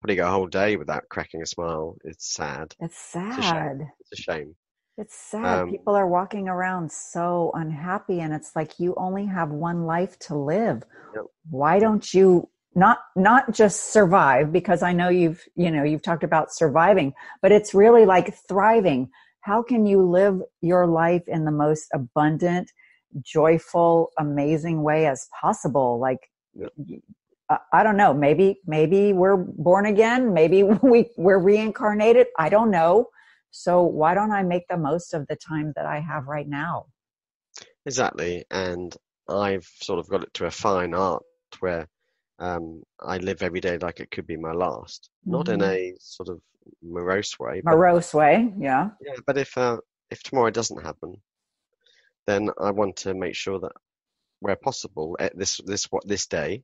probably go a whole day without cracking a smile, it's sad. it's a shame. sad. It's a shame. It's sad. Um, People are walking around so unhappy, and it's like you only have one life to live. Yep. Why don't you not not just survive? Because I know you've you know you've talked about surviving, but it's really like thriving. How can you live your life in the most abundant, joyful, amazing way as possible? Like. I don't know. Maybe, maybe we're born again. Maybe we we're reincarnated. I don't know. So why don't I make the most of the time that I have right now? Exactly, and I've sort of got it to a fine art where um, I live every day like it could be my last, not in Mhm. a sort of morose way, but Morose way, yeah. yeah. But if uh, if tomorrow doesn't happen, then I want to make sure that where possible, eh, this this what this day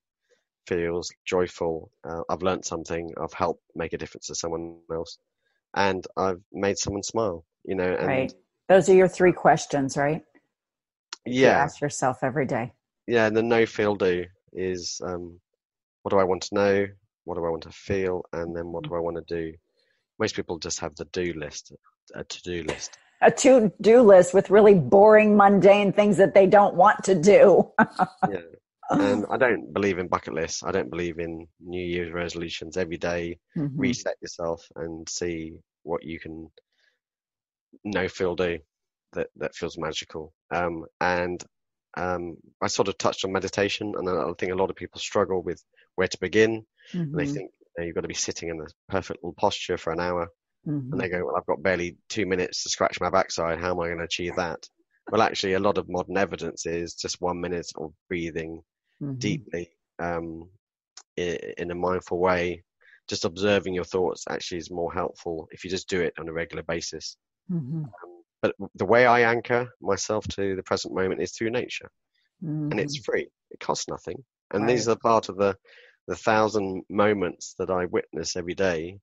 feels joyful. Uh, I've learned something. I've helped make a difference to someone else, and I've made someone smile. You know, and right. Those are your three questions, right? yeah, You ask yourself every day. yeah. And the know feel do is um, what do I want to know? What do I want to feel? And then what do I want to do? Most people just have the do list, a to do list. A to do list with really boring, mundane things that they don't want to do. Yeah. And I don't believe in bucket lists. I don't believe in New Year's resolutions. Every day, Mhm. reset yourself and see what you can know feel do that that feels magical. Um, and um, I sort of touched on meditation, and I think a lot of people struggle with where to begin. And they Mhm. think you know, you've got to be sitting in a perfect little posture for an hour, Mhm. and they go, "Well, I've got barely two minutes to scratch my backside. How am I going to achieve that?" Well, actually, a lot of modern evidence is just one minute of breathing Mhm. deeply um, in, a mindful way. Just observing your thoughts actually is more helpful if you just do it on a regular basis. Mhm. But the way I anchor myself to the present moment is through nature, and it's Mhm. free. It costs nothing, and these are part of the the thousand moments that I witness every day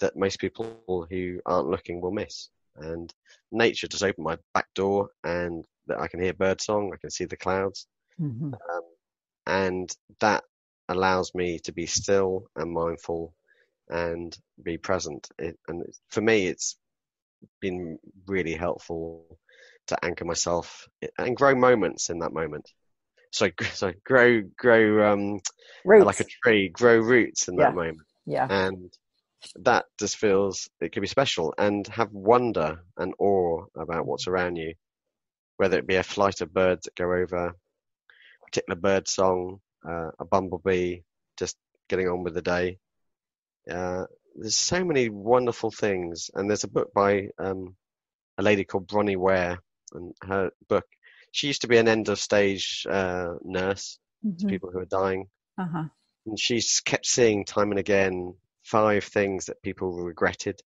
that most people who aren't looking will miss. And nature just opened my back door, and that I can hear birdsong, I can see the clouds, Mhm. um, and that allows me to be still and mindful and be present. It, and for me, it's been really helpful to anchor myself and grow moments in that moment. So, so grow, grow um, Roots. like a tree, grow roots in that Yeah. moment, yeah. and that just feels it can be special and have wonder and awe about what's around you, whether it be a flight of birds that go over, a particular bird song, uh, a bumblebee just getting on with the day. Uh, there's so many wonderful things, and there's a book by um, a lady called Bronnie Ware, and her book. She used to be an end of stage uh, nurse to Mhm. people who are dying, Uh-huh. and she kept seeing time and again five things that people regretted,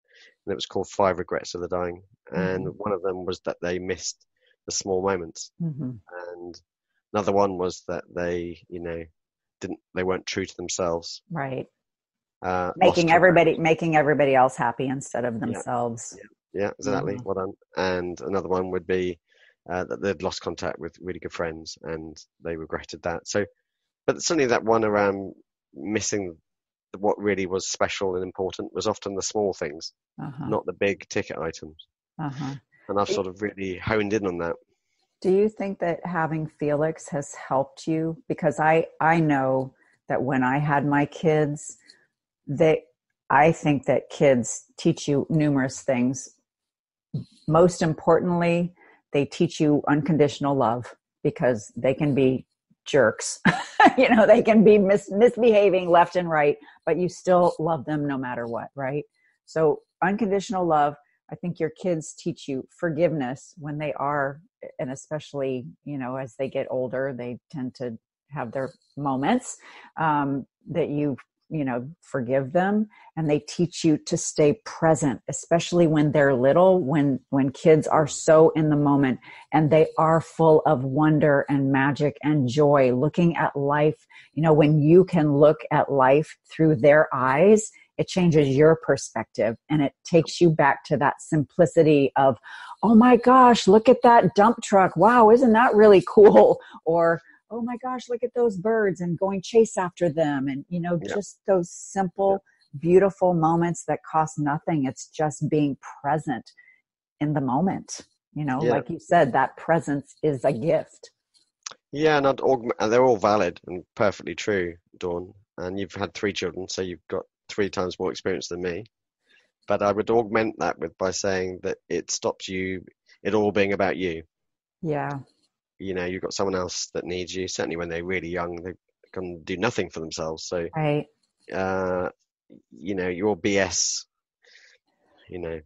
and it was called Five Regrets of the Dying, and Mhm. one of them was that they missed the small moments, Mhm. and another one was that they, you know, didn't they weren't true to themselves. Right. Uh, Making everybody making everybody else happy instead of themselves. Yeah, exactly. Mhm. Well done. And another one would be uh, that they'd lost contact with really good friends and they regretted that. So, but certainly that one around missing what really was special and important was often the small things, Uh-huh. not the big ticket items. Uh-huh. And I've sort of really honed in on that. Do you think that having Felix has helped you? Because I I know that when I had my kids, they I think that kids teach you numerous things. Most importantly, they teach you unconditional love because they can be jerks. you know, they can be mis- misbehaving left and right, but you still love them no matter what, right? So, unconditional love, I think your kids teach you forgiveness when they are, and especially, you know, as they get older, they tend to have their moments um, that you, you know, forgive them and they teach you to stay present, especially when they're little, when, when kids are so in the moment and they are full of wonder and magic and joy looking at life. You know, when you can look at life through their eyes, it changes your perspective and it takes you back to that simplicity of, oh my gosh, look at that dump truck. Wow, isn't that really cool? Or, oh my gosh, look at those birds and going chase after them. And, you know, Yeah. just those simple, beautiful moments that cost nothing. It's just being present in the moment. You know, Yeah. like you said, that presence is a gift. Yeah, and augment, and they're all valid and perfectly true, Dawn. And you've had three children, so you've got three times more experience than me. But I would augment that with by saying that it stops you, it all being about you. Yeah. You know, you've got someone else that needs you. Certainly when they're really young, they can do nothing for themselves. So, Right. uh, you know, your BS, you know,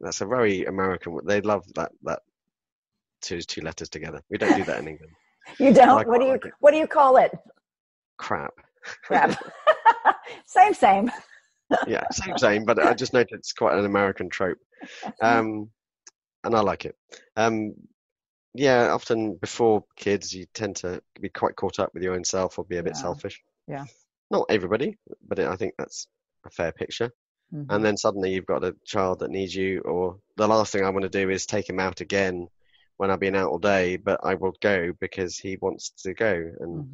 that's a very American. They love that that two two letters together. We don't do that in England. You don't? What do you, like what do you call it? Crap. Crap. same, same. yeah, same, same. But I just noticed it's quite an American trope, um, and I like it. Um, yeah, often before kids, you tend to be quite caught up with your own self or be a bit Yeah. selfish. Yeah. Not everybody, but I think that's a fair picture. Mhm. And then suddenly you've got a child that needs you, or the last thing I want to do is take him out again when I've been out all day, but I will go because he wants to go. And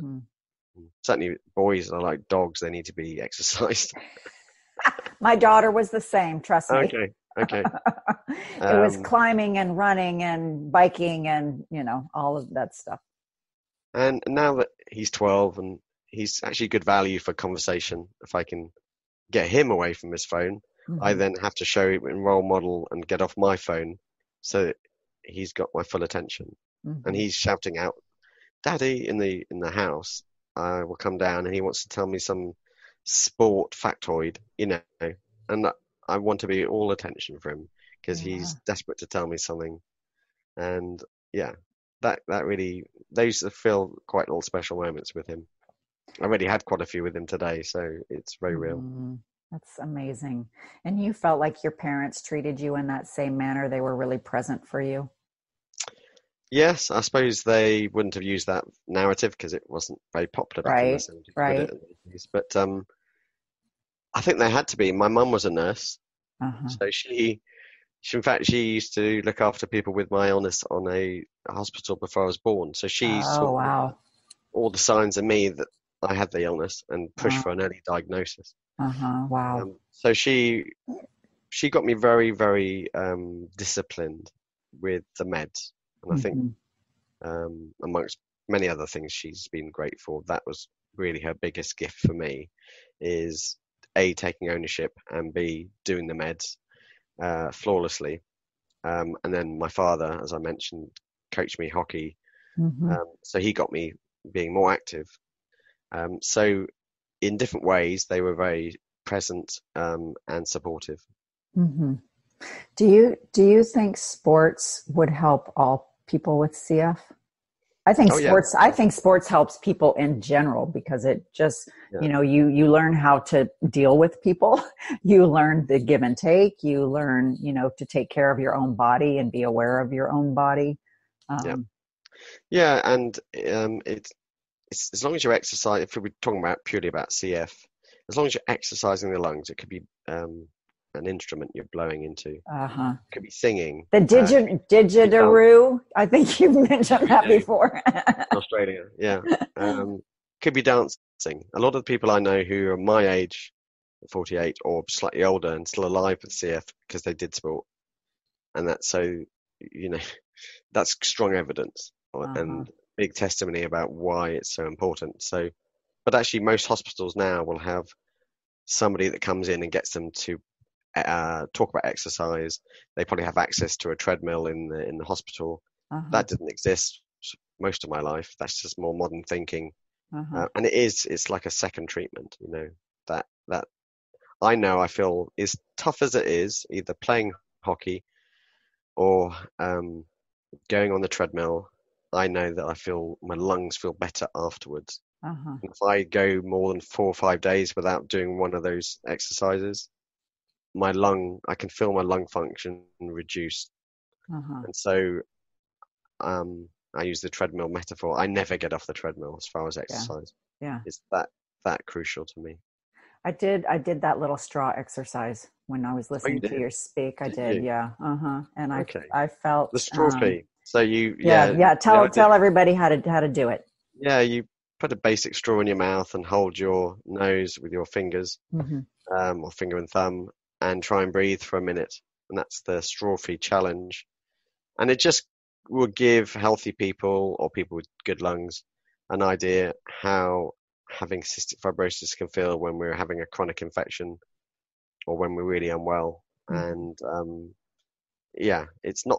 Mhm. certainly boys are like dogs, they need to be exercised. My daughter was the same, trust me. okay, okay. it was Um, climbing and running and biking and, you know, all of that stuff. And now that he's 12 and he's actually good value for conversation, if I can get him away from his phone, I Mhm. then have to show him role model and get off my phone so that he's got my full attention. Mhm. And he's shouting out, "Daddy!" in the in the house. I will come down and he wants to tell me some sport factoid, you know, and I want to be all attention for him because he's desperate to tell me something. And yeah, that that really those feel quite little special moments with him. I already had quite a few with him today, so it's very real. Mhm. That's amazing. And you felt like your parents treated you in that same manner. They were really present for you. Yes, I suppose they wouldn't have used that narrative because it wasn't very popular back in the Right, 70s, right. it, in the 80s? But um, I think they had to be. My mum was a nurse, Uh-huh. so she, she, in fact, she used to look after people with my illness on a hospital before I was born. So she Oh, saw wow. all the signs in me that I had the illness and pushed Wow. for an early diagnosis. Uh-huh. Wow. Um, so she, she got me very, very um, disciplined with the meds, and I think Mhm. um, amongst many other things she's been great for. That was really her biggest gift for me is A, taking ownership and B, doing the meds uh, flawlessly. Um, and then my father, as I mentioned, coached me hockey. Mhm. Um, so he got me being more active. Um, so in different ways, they were very present um, and supportive. hmm Do you do you think sports would help all people with CF? I think Oh, yeah. sports. I think sports helps people in general because it just Yeah. you know you you learn how to deal with people. You learn the give and take. You learn you know to take care of your own body and be aware of your own body. Um, Yeah. Yeah, and um, it's, it's as long as you're exercising. If we're talking about purely about CF, as long as you're exercising the lungs, it could be um, an instrument you're blowing into. Uh-huh. could be singing. The uh, digi- didgeridoo. I think you've mentioned that before. Australia. Yeah, um, could be dancing. A lot of the people I know who are my age, 48 or slightly older, and still alive with CF because they did sport, and that's so you know that's strong evidence Uh-huh. and big testimony about why it's so important. So, but actually, most hospitals now will have somebody that comes in and gets them to uh, talk about exercise. They probably have access to a treadmill in the in the hospital Uh-huh. that didn't exist most of my life. That's just more modern thinking, Uh-huh. uh, and it is. It's like a second treatment. You know that that I know. I feel as tough as it is, either playing hockey or um, going on the treadmill. I know that I feel my lungs feel better afterwards. Uh-huh. If I go more than four or five days without doing one of those exercises, my lung, I can feel my lung function reduce Uh-huh. and so um, I use the treadmill metaphor. I never get off the treadmill as far as exercise. Yeah. It's that that crucial to me. I did. I did that little straw exercise when I was listening to Oh, did? your speak. I Did did. you? Yeah. Uh huh. And I, Okay. I felt The straw um, fee. So you Yeah, yeah yeah. Tell did- tell everybody how to how to do it. yeah you put a basic straw in your mouth and hold your nose with your fingers hmm um, or finger and thumb and try and breathe for a minute. And that's the straw free challenge. And it just will give healthy people or people with good lungs an idea how having cystic fibrosis can feel when we're having a chronic infection or when we're really unwell. Mhm. And um, yeah, it's not,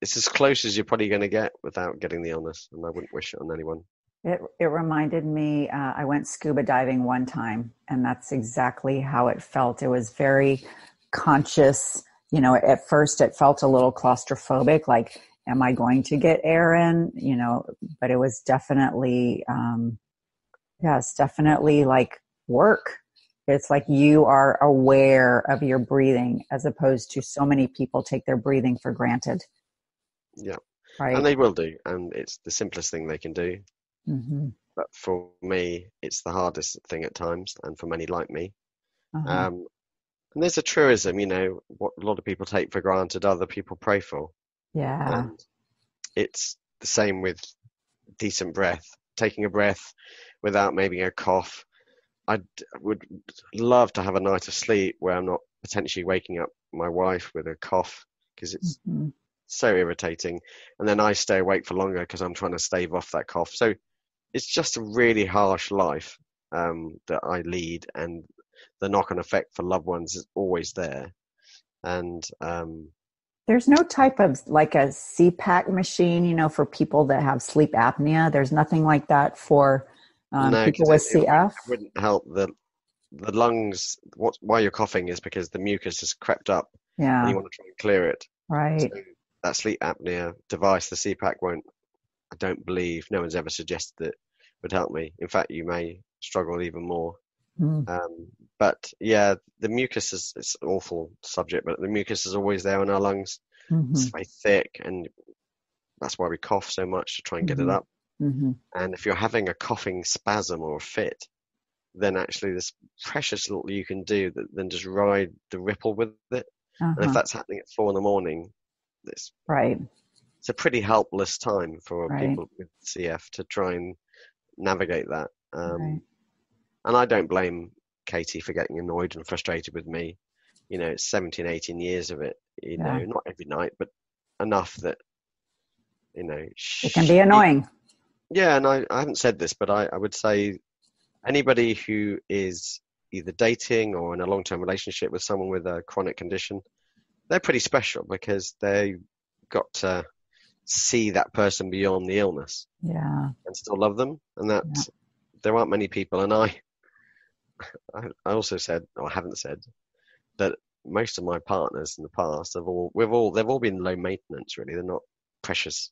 it's as close as you're probably going to get without getting the illness. And I wouldn't wish it on anyone. It it reminded me. Uh, I went scuba diving one time, and that's exactly how it felt. It was very conscious. You know, at first it felt a little claustrophobic, like, am I going to get air in? You know, but it was definitely, um, yes, definitely like work. It's like you are aware of your breathing as opposed to so many people take their breathing for granted. Yeah. Right. and they will do, and it's the simplest thing they can do. Hmm But for me, it's the hardest thing at times, and for many like me. Uh-huh. Um, and there's a truism, you know, what a lot of people take for granted, other people pray for. yeah. And it's the same with decent breath. Taking a breath without maybe a cough. I would love to have a night of sleep where I'm not potentially waking up my wife with a cough because it's Mhm. so irritating. And then I stay awake for longer because I'm trying to stave off that cough. So it's just a really harsh life um, that I lead, and the knock-on effect for loved ones is always there. And um, There's no type of like a CPAP machine, you know, for people that have sleep apnea. There's nothing like that for um, no, people with it, it CF. wouldn't help the the lungs. What why you're coughing is because the mucus has crept up, and Yeah, you want to try and clear it. right. So that sleep apnea device, the CPAP, won't. I don't believe no one's ever suggested that would help me. In fact, you may struggle even more. Mm, Um, but yeah, the mucus is it's an awful subject, but the mucus is always there in our lungs. mhm, It's very thick, and that's why we cough so much to try and get it Mhm. up. mhm. And if you're having a coughing spasm or a fit, then actually there's precious little you can do that, than just ride the ripple with it. And if Uh-huh. that's happening at four in the morning, it's Right. it's a pretty helpless time for Right. people with CF to try and navigate that. Um, Right. And I don't blame Katie for getting annoyed and frustrated with me. You know, it's 17, 18 years of it. You Yeah. know, not every night, but enough that, you know, It can be annoying. Yeah, and I, I haven't said this, but I, I would say anybody who is either dating or in a long term relationship with someone with a chronic condition, they're pretty special because they got to see that person beyond the illness Yeah. and still love them. And that there aren't many people. And I, I, I also said, or haven't said, that most of my partners in the past have all, we've all, they've all been low maintenance. Really, they're not precious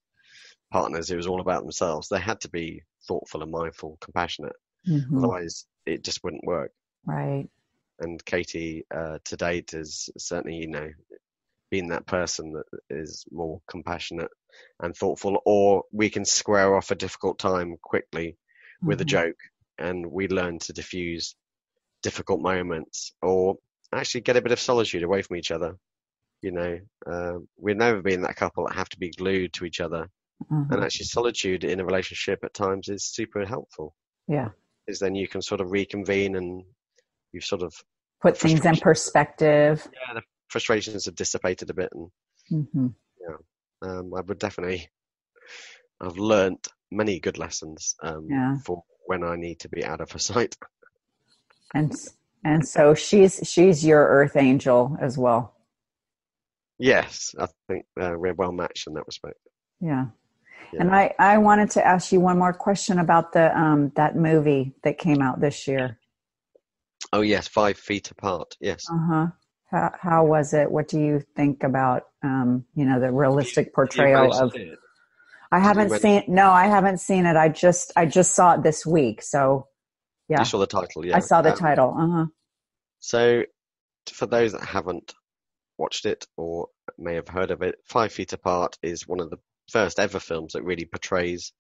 partners. It was all about themselves. They had to be thoughtful and mindful, compassionate. Mhm. Otherwise, it just wouldn't work. Right. And Katie, uh, to date, has certainly, you know, been that person that is more compassionate and thoughtful. Or we can square off a difficult time quickly with a Mhm. joke, and we learn to diffuse difficult moments, or actually get a bit of solitude away from each other. You know, uh, we've never been that couple that have to be glued to each other, Mhm. and actually, solitude in a relationship at times is super helpful. Yeah. Is then you can sort of reconvene and you've sort of Put things in perspective. yeah, the frustrations have dissipated a bit, and hmm um, I would definitely I've learnt many good lessons um, Yeah. for when I need to be out of her sight. And and so she's she's your earth angel as well. Yes, I think uh, we're well matched in that respect. Yeah. Yeah. And I, I wanted to ask you one more question about the um, that movie that came out this year. Oh yes, five feet apart. Yes. Uh huh. How, how was it? What do you think about um, you know the realistic portrayal of? I haven't seen. No, I haven't seen it. I just I just saw it this week. So yeah, You saw the title, yeah. I saw the Um, title. Uh huh. So, for those that haven't watched it or may have heard of it, Five Feet Apart is one of the first ever films that really portrays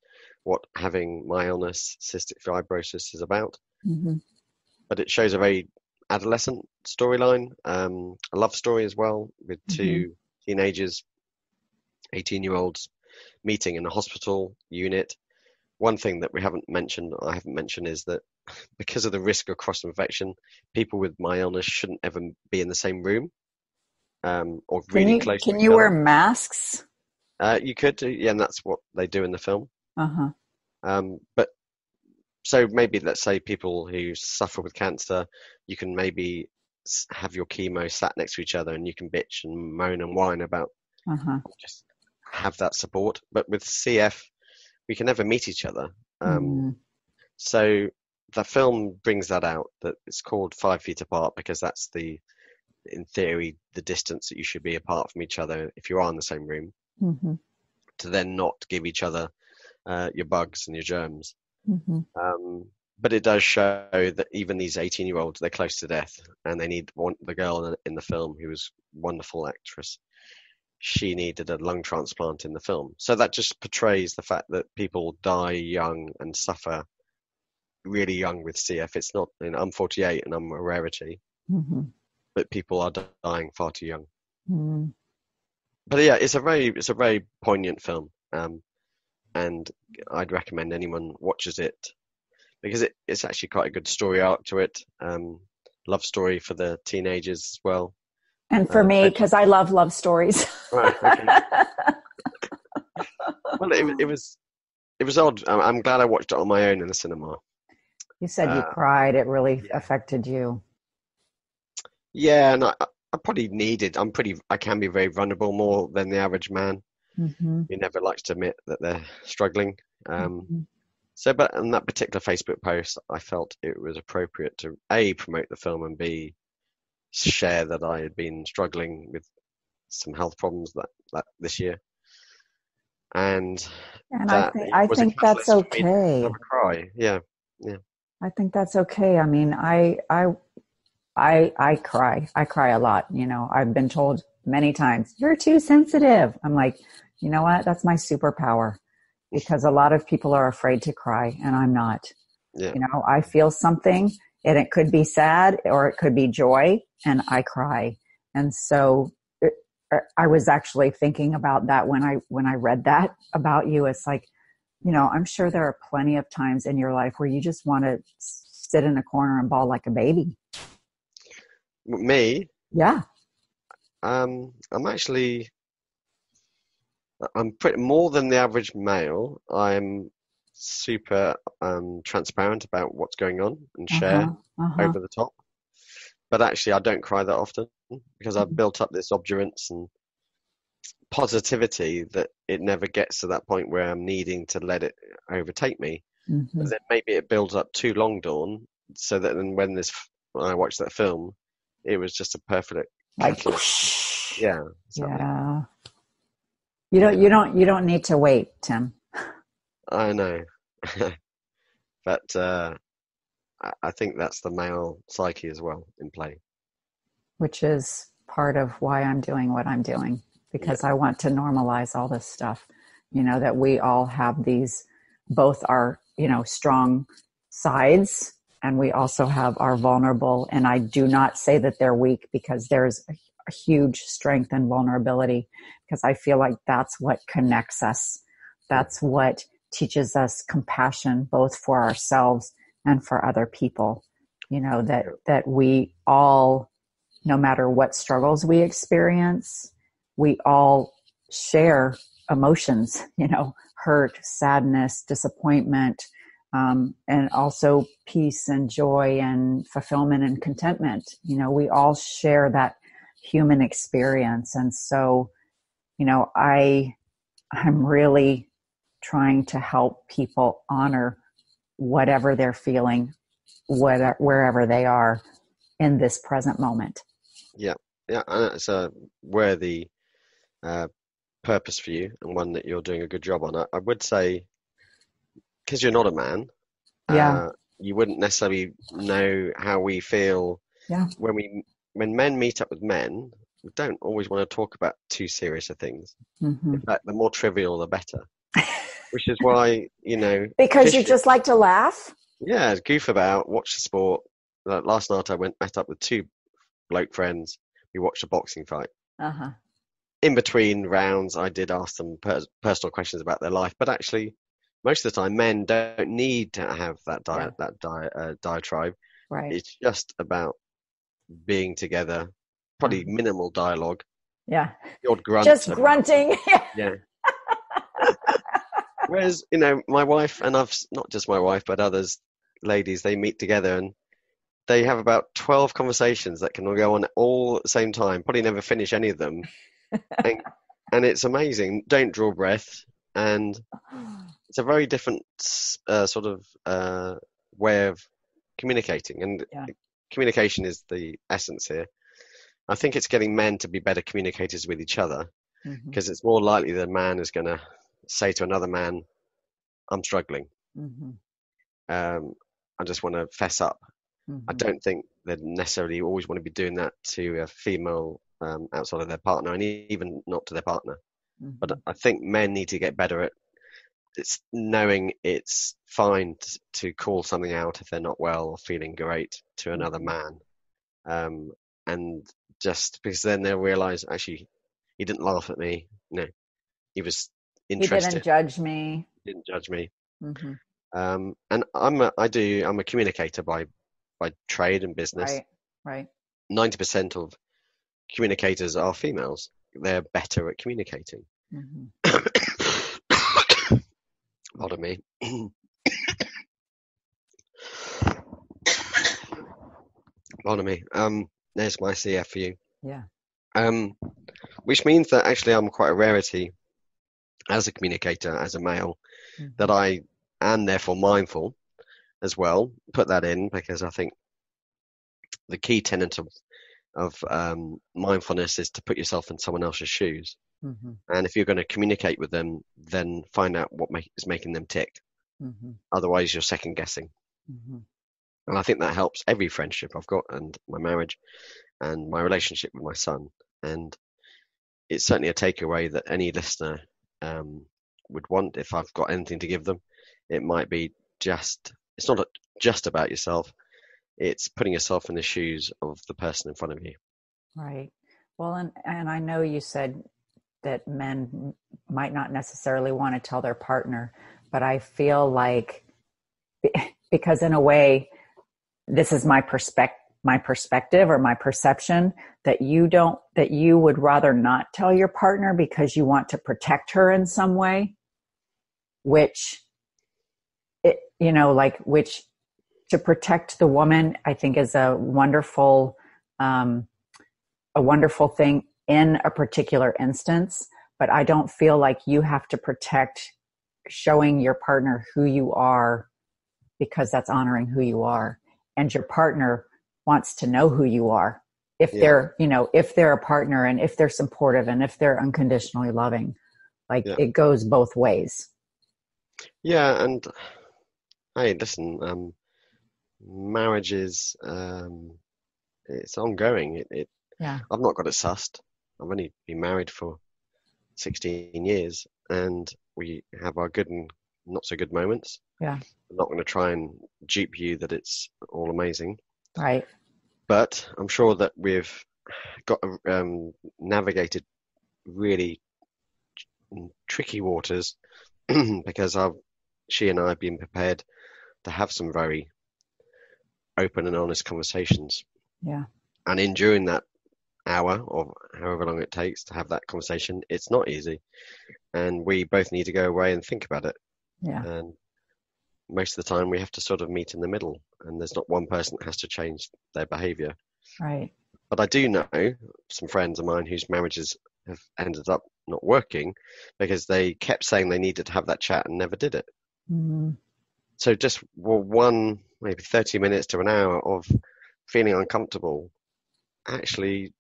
what having my illness, cystic fibrosis, is about. hmm But it shows a very adolescent storyline, um, a love story as well, with 2 teenagers, 18 year olds, meeting in a hospital unit. One thing that we haven't mentioned, I haven't mentioned, is that because of the risk of cross infection, people with my illness shouldn't ever be in the same room um, or Can really you close. can you wear masks? Uh, you could yeah, and that's what they do in the film. Uh huh. Um, but so maybe let's say people who suffer with cancer, you can maybe have your chemo sat next to each other, and you can bitch and moan and whine about Uh huh. just have that support. But with CF, we can never meet each other. Um, Mm, So the film brings that out that it's called Five Feet Apart because that's the, in theory, the distance that you should be apart from each other if you are in the same room mhm, to then not give each other uh, your bugs and your germs. Mhm. Um, but it does show that even these 18 year olds, they're close to death and they need one, the girl in the, in the film who was a wonderful actress. she needed a lung transplant in the film. So that just portrays the fact that people die young and suffer really young with CF. It's not, you know, I'm 48 and I'm a rarity, Mm-hmm. but people are dying far too young. Mm-hmm. But yeah, it's a very, it's a very poignant film. Um, and I'd recommend anyone watches it because it, it's actually quite a good story arc to it. Um, love story for the teenagers as well. And for Uh, me, because I love love stories. Right, okay. Well, it, it was, it was odd. I'm, glad I watched it on my own in the cinema. you said you Uh, cried. It really yeah. affected you. Yeah, and I, I probably needed. I'm pretty. I can be very vulnerable, more than the average man. Mm-hmm. Who never likes to admit that they're struggling. Um, Mhm. so, but in that particular Facebook post, I felt it was appropriate to a promote the film and b share that I had been struggling with some health problems that, that this year. And And I think I think that's catalyst for me to okay. cry. Yeah, I think that's okay. I mean, I I I I cry. I cry a lot. You know, I've been told many times, "You're too sensitive." I'm like, you know what? That's my superpower, because a lot of people are afraid to cry, and I'm not. yeah, You know, I feel something, and it could be sad or it could be joy, and I cry. And so, it, I was actually thinking about that when I when I read that about you. It's like you know, I'm sure there are plenty of times in your life where you just want to sit in a corner and bawl like a baby. me. Yeah. Um, I'm actually, I'm pretty more than the average male. I'm super um, transparent about what's going on and share Uh-huh. Uh-huh. over the top. But actually, I don't cry that often because I've Mhm. built up this obdurance and positivity that it never gets to that point where I'm needing to let it overtake me. Mhm. But then maybe it builds up too long, Dawn, so that then when this when I watched that film, it was just a perfect Like, catalyst. Yeah. so yeah. You don't. You don't. You don't need to wait, Tim. I know. but uh, I- I think that's the male psyche as well in play. Which is part of why I'm doing what I'm doing because I want to normalize all this stuff. You know that we all have these, both our you know strong sides, and we also have our vulnerable. And I do not say that they're weak because there's a, a huge strength and vulnerability because I feel like that's what connects us. That's what teaches us compassion both for ourselves and for other people. You know that that we all no matter what struggles we experience, we all share emotions, you know, hurt, sadness, disappointment, um, and also peace and joy and fulfillment and contentment. You know, we all share that human experience. And so, you know, I, I'm really trying to help people honor whatever they're feeling, whatever, wherever they are in this present moment. Yeah, yeah, and it's a worthy uh, purpose for you and one that you're doing a good job on. I, I would say, because you're not a man, Yeah. uh, you wouldn't necessarily know how we feel Yeah. when we when men meet up with men. We don't always want to talk about too serious of things. hmm In fact, the more trivial, the better. Which is why you know, Because you just like to laugh. yeah, goof about, watch the sport. Like last night, I went met up with two bloke friends. We watched a boxing fight. Uh huh. in between rounds, I did ask them per- personal questions about their life, but actually, most of the time, men don't need to have that di- Yeah. that di- uh, diatribe. Right. It's just about being together, probably minimal dialogue, Yeah. odd grunt. Just grunting. Yeah. Whereas, you know, my wife and I've not just my wife, but others, ladies, they meet together and they have about 12 conversations that can all go on all at the same time. Probably never finish any of them. and, and it's amazing. Don't draw breath. And it's a very different uh, sort of uh, way of communicating. And Yeah. communication is the essence here. I think it's getting men to be better communicators with each other because it's more likely that a man is going to say to another man, I'm struggling. Mhm. Um, I just want to fess up. I Mhm. don't think they necessarily always want to be doing that to a female um, outside of their partner, and even not to their partner. Mhm. But I think men need to get better at it's knowing it's fine to call something out if they're not well or feeling great to another Mhm. man, um, and just because then they'll realize actually he didn't laugh at me, no, he was interested. he didn't judge me. He didn't judge me. hmm Um, and I'm a, I do I'm a communicator by by trade and business. Right, right. Ninety percent of communicators are females. They're better at communicating. Hmm Pardon me. Pardon me. Um, there's my CF for you. Yeah. Um, which means that actually I'm quite a rarity as a communicator, as a male, Mhm. that I am therefore mindful as well. Put that in because I think the key tenet of of um, mindfulness is to put yourself in someone else's shoes. Hmm And if you're going to communicate with them, then find out what make, is making them tick. hmm Otherwise, you're second guessing. hmm And I think that helps every friendship I've got and my marriage and my relationship with my son. And it's certainly a takeaway that any listener um, would want if I've got anything to give them. It might be just, it's not just about yourself, it's putting yourself in the shoes of the person in front of you. Right. Well, and and I know you said that men might not necessarily want to tell their partner, but I feel like because in a way, this is my perspective my perspective or my perception that you don't that you would rather not tell your partner because you want to protect her in some way which it you know like which to protect the woman i think is a wonderful um, a wonderful thing in a particular instance but i don't feel like you have to protect showing your partner who you are because that's honoring who you are and your partner wants to know who you are if Yeah. they're you know if they're a partner and if they're supportive and if they're unconditionally loving like Yeah. it goes both ways Yeah, and hey, listen, um, marriage is um, it's ongoing. It, it yeah I've not got it sussed. I've only been married for 16 years, and we have our good and not so good moments. Yeah. I'm not going to try and dupe you that it's all amazing, right but I'm sure that we've got um, navigated really tricky waters because I've, she and I have been prepared to have some very open and honest conversations. yeah And in during that hour or however long it takes to have that conversation, it's not easy. And we both need to go away and think about it. yeah And most of the time we have to sort of meet in the middle and there's not one person that has to change their behavior. right But I do know some friends of mine whose marriages have ended up not working because they kept saying they needed to have that chat and never did it. Mhm. So just well, one, maybe 30 minutes to an hour of feeling uncomfortable actually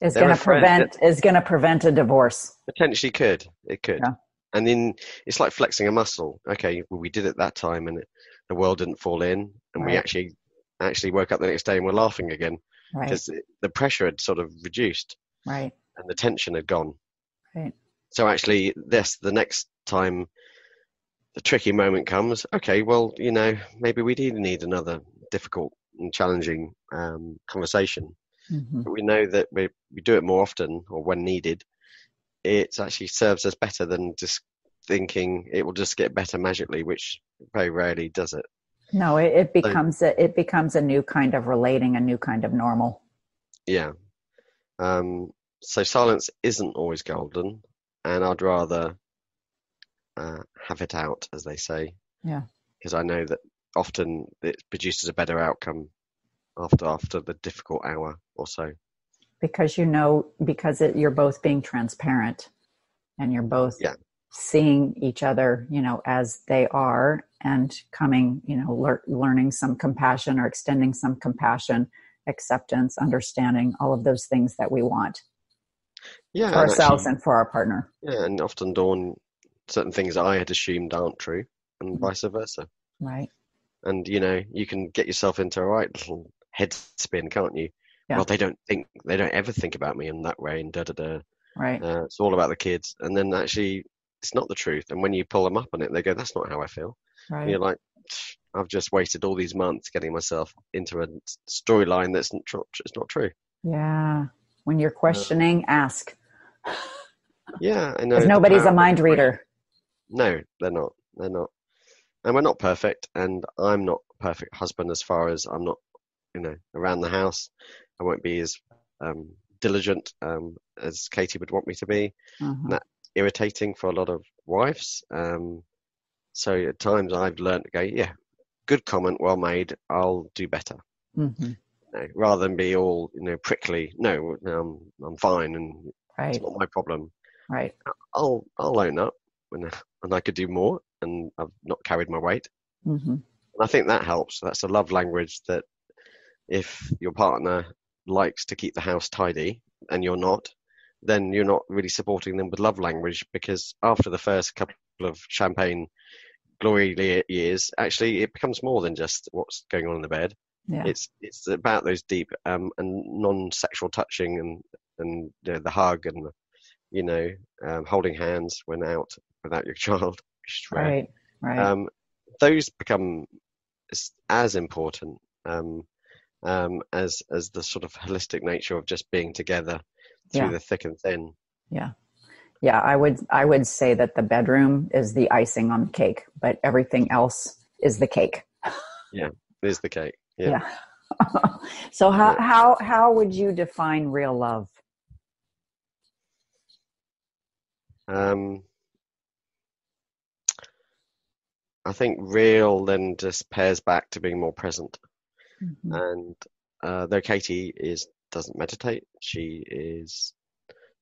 is going to prevent is going to prevent a divorce potentially could. It could. Yeah. And then it's like flexing a muscle. Okay, well, we did it that time and it, the world didn't fall in and we actually actually woke up the next day and we're laughing again right because the pressure had sort of reduced right and the tension had gone. right So actually, this the next time the tricky moment comes, okay, well, you know, maybe we do need another difficult and challenging um, conversation. Mhm. But we know that we we do it more often or when needed. It actually serves us better than just thinking it will just get better magically, which very rarely does it. no it, it becomes a it becomes a new kind of relating a new kind of normal Yeah. Um, so silence isn't always golden, and I'd rather uh, have it out, as they say. Yeah. Because I know that often it produces a better outcome after after the difficult hour or so. because you know because it, you're both being transparent and you're both Yeah. seeing each other you know as they are and coming you know lear- learning some compassion or extending some compassion acceptance understanding all of those things that we want Yeah. for and ourselves actually- and for our partner yeah, and often dawn certain things I had assumed aren't true, and Mhm. vice versa. right And you know, you can get yourself into a right little head spin, can't you? Yeah. well, they don't think they don't ever think about me in that way, and da da da. Right. Uh, it's all about the kids, and then actually, it's not the truth. And when you pull them up on it, they go, "That's not how I feel." And Right. you're like, "I've just wasted all these months getting myself into a storyline that's not, tr- it's not true." Yeah. When you're questioning, ask. Yeah, I know. Because nobody's a mind reader. No, they're not. They're not. And we're not perfect, and I'm not a perfect husband as far as I'm not, you know, around the house. I won't be as um, diligent um, as Katie would want me to be. Mhm. That- Irritating for a lot of wives. Um, so at times I've learned to go, yeah, good comment, well made. I'll do better. Mhm. You know, rather than be all, you know, prickly. No, um, I'm fine, and Right. it's not my problem. Right. I'll I'll own up when when I could do more, and I've not carried my weight. hmm And I think that helps. That's a love language that if your partner likes to keep the house tidy and you're not, then you're not really supporting them with love language because after the first couple of champagne glory years, actually it becomes more than just what's going on in the bed. Yeah. It's it's about those deep um, and non-sexual touching and and you know, the hug and you know um, holding hands when out without your child. which is rare right. Right. um, those become as, as important um, um, as as the sort of holistic nature of just being together through Yeah. the thick and thin. yeah. Yeah. I would. I would say that the bedroom is the icing on the cake, but everything else is the cake. Yeah, is the cake. Yeah. Yeah. so how Yeah. how how would you define real love? Um, I think real then just pairs back to being more present. Mhm. And uh, though Katie is doesn't meditate, she is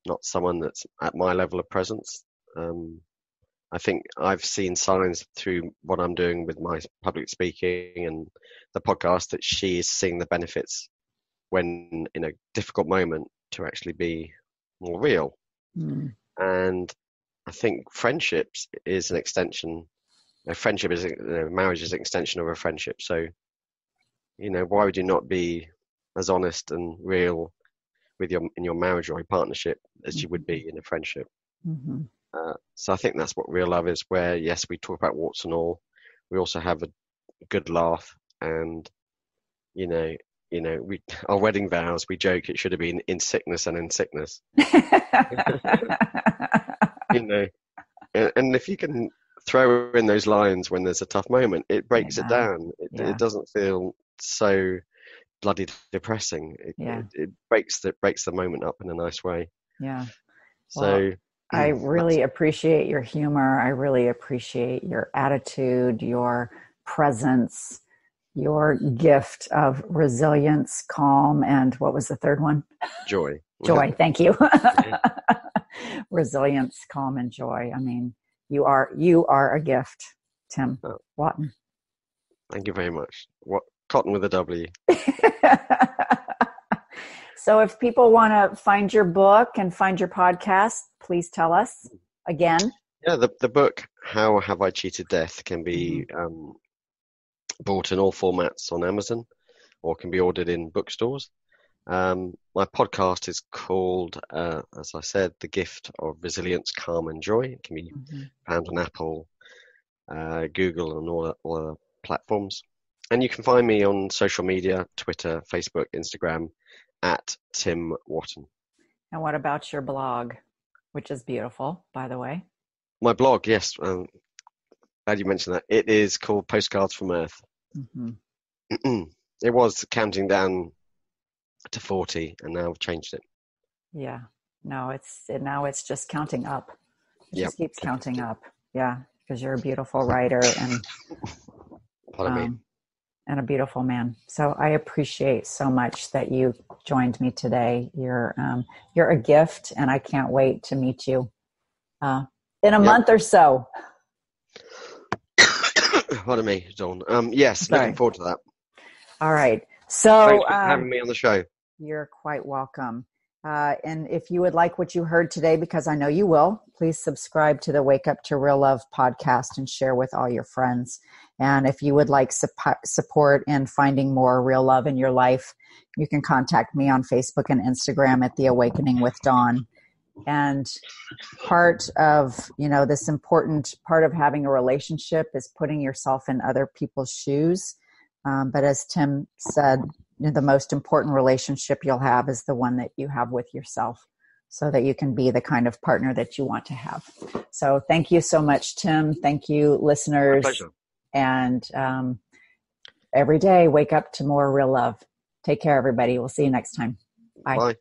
not someone that's at my level of presence. Um, I think I've seen signs through what I'm doing with my public speaking and the podcast that she is seeing the benefits when in a difficult moment to actually be more real. Mm. And I think friendships is an extension. A friendship is, you know, marriage is an extension of a friendship. So, you know, why would you not be as honest and real with your in your marriage or your partnership as you would be in a friendship? hmm Uh, so I think that's what real love is. Where yes, we talk about warts and all, we also have a good laugh, and you know, you know, we our wedding vows. We joke it should have been in sickness and in sickness. You know, and, and if you can throw in those lines when there's a tough moment, it breaks it down. It, Yeah. it doesn't feel so bloody depressing. It, Yeah. it, it breaks the breaks the moment up in a nice way. yeah. So I mm, really appreciate your humor. I really appreciate your attitude, your presence, your gift of resilience, calm, and what was the third one? joy. Joy. Thank you. resilience, calm, and joy. I mean, you are you are a gift, Tim Oh. Watton. Thank you very much. What cotton with a W. so, if people want to find your book and find your podcast, please tell us again. Yeah, the the book How Have I Cheated Death can be Mm-hmm. um, bought in all formats on Amazon, or can be ordered in bookstores. Um, my podcast is called, uh, as I said, The Gift of Resilience, Calm, and Joy. It can be Mhm. found on Apple, uh, Google, and all all the platforms. And you can find me on social media: Twitter, Facebook, Instagram, at Tim Watton. And what about your blog, which is beautiful, by the way? My blog, yes, um, glad you mentioned that. It is called Postcards from Earth. hmm it was counting down to 40 and now I've changed it. Yeah. No, it's it, now it's just counting up. It Yep. just keeps counting up. Yeah, because you're a beautiful writer and Pardon me. And a beautiful man. So I appreciate so much that you joined me today. You're um, you're a gift, and I can't wait to meet you uh, in a Yep. month or so. Pardon me, Dawn. Um, yes, Sorry. looking forward to that. All right. So Thanks for um, having me on the show. You're quite welcome. Uh, and if you would like what you heard today, because I know you will, please subscribe to the Wake Up to Real Love podcast and share with all your friends. And if you would like support in finding more real love in your life, you can contact me on Facebook and Instagram at The Awakening with Dawn. And part of, you know, this important part of having a relationship is putting yourself in other people's shoes. Um, but as Tim said, the most important relationship you'll have is the one that you have with yourself so that you can be the kind of partner that you want to have. So thank you so much, Tim. Thank you, listeners. And um, every day, wake up to more real love. Take care, everybody. We'll see you next time. Bye. Bye.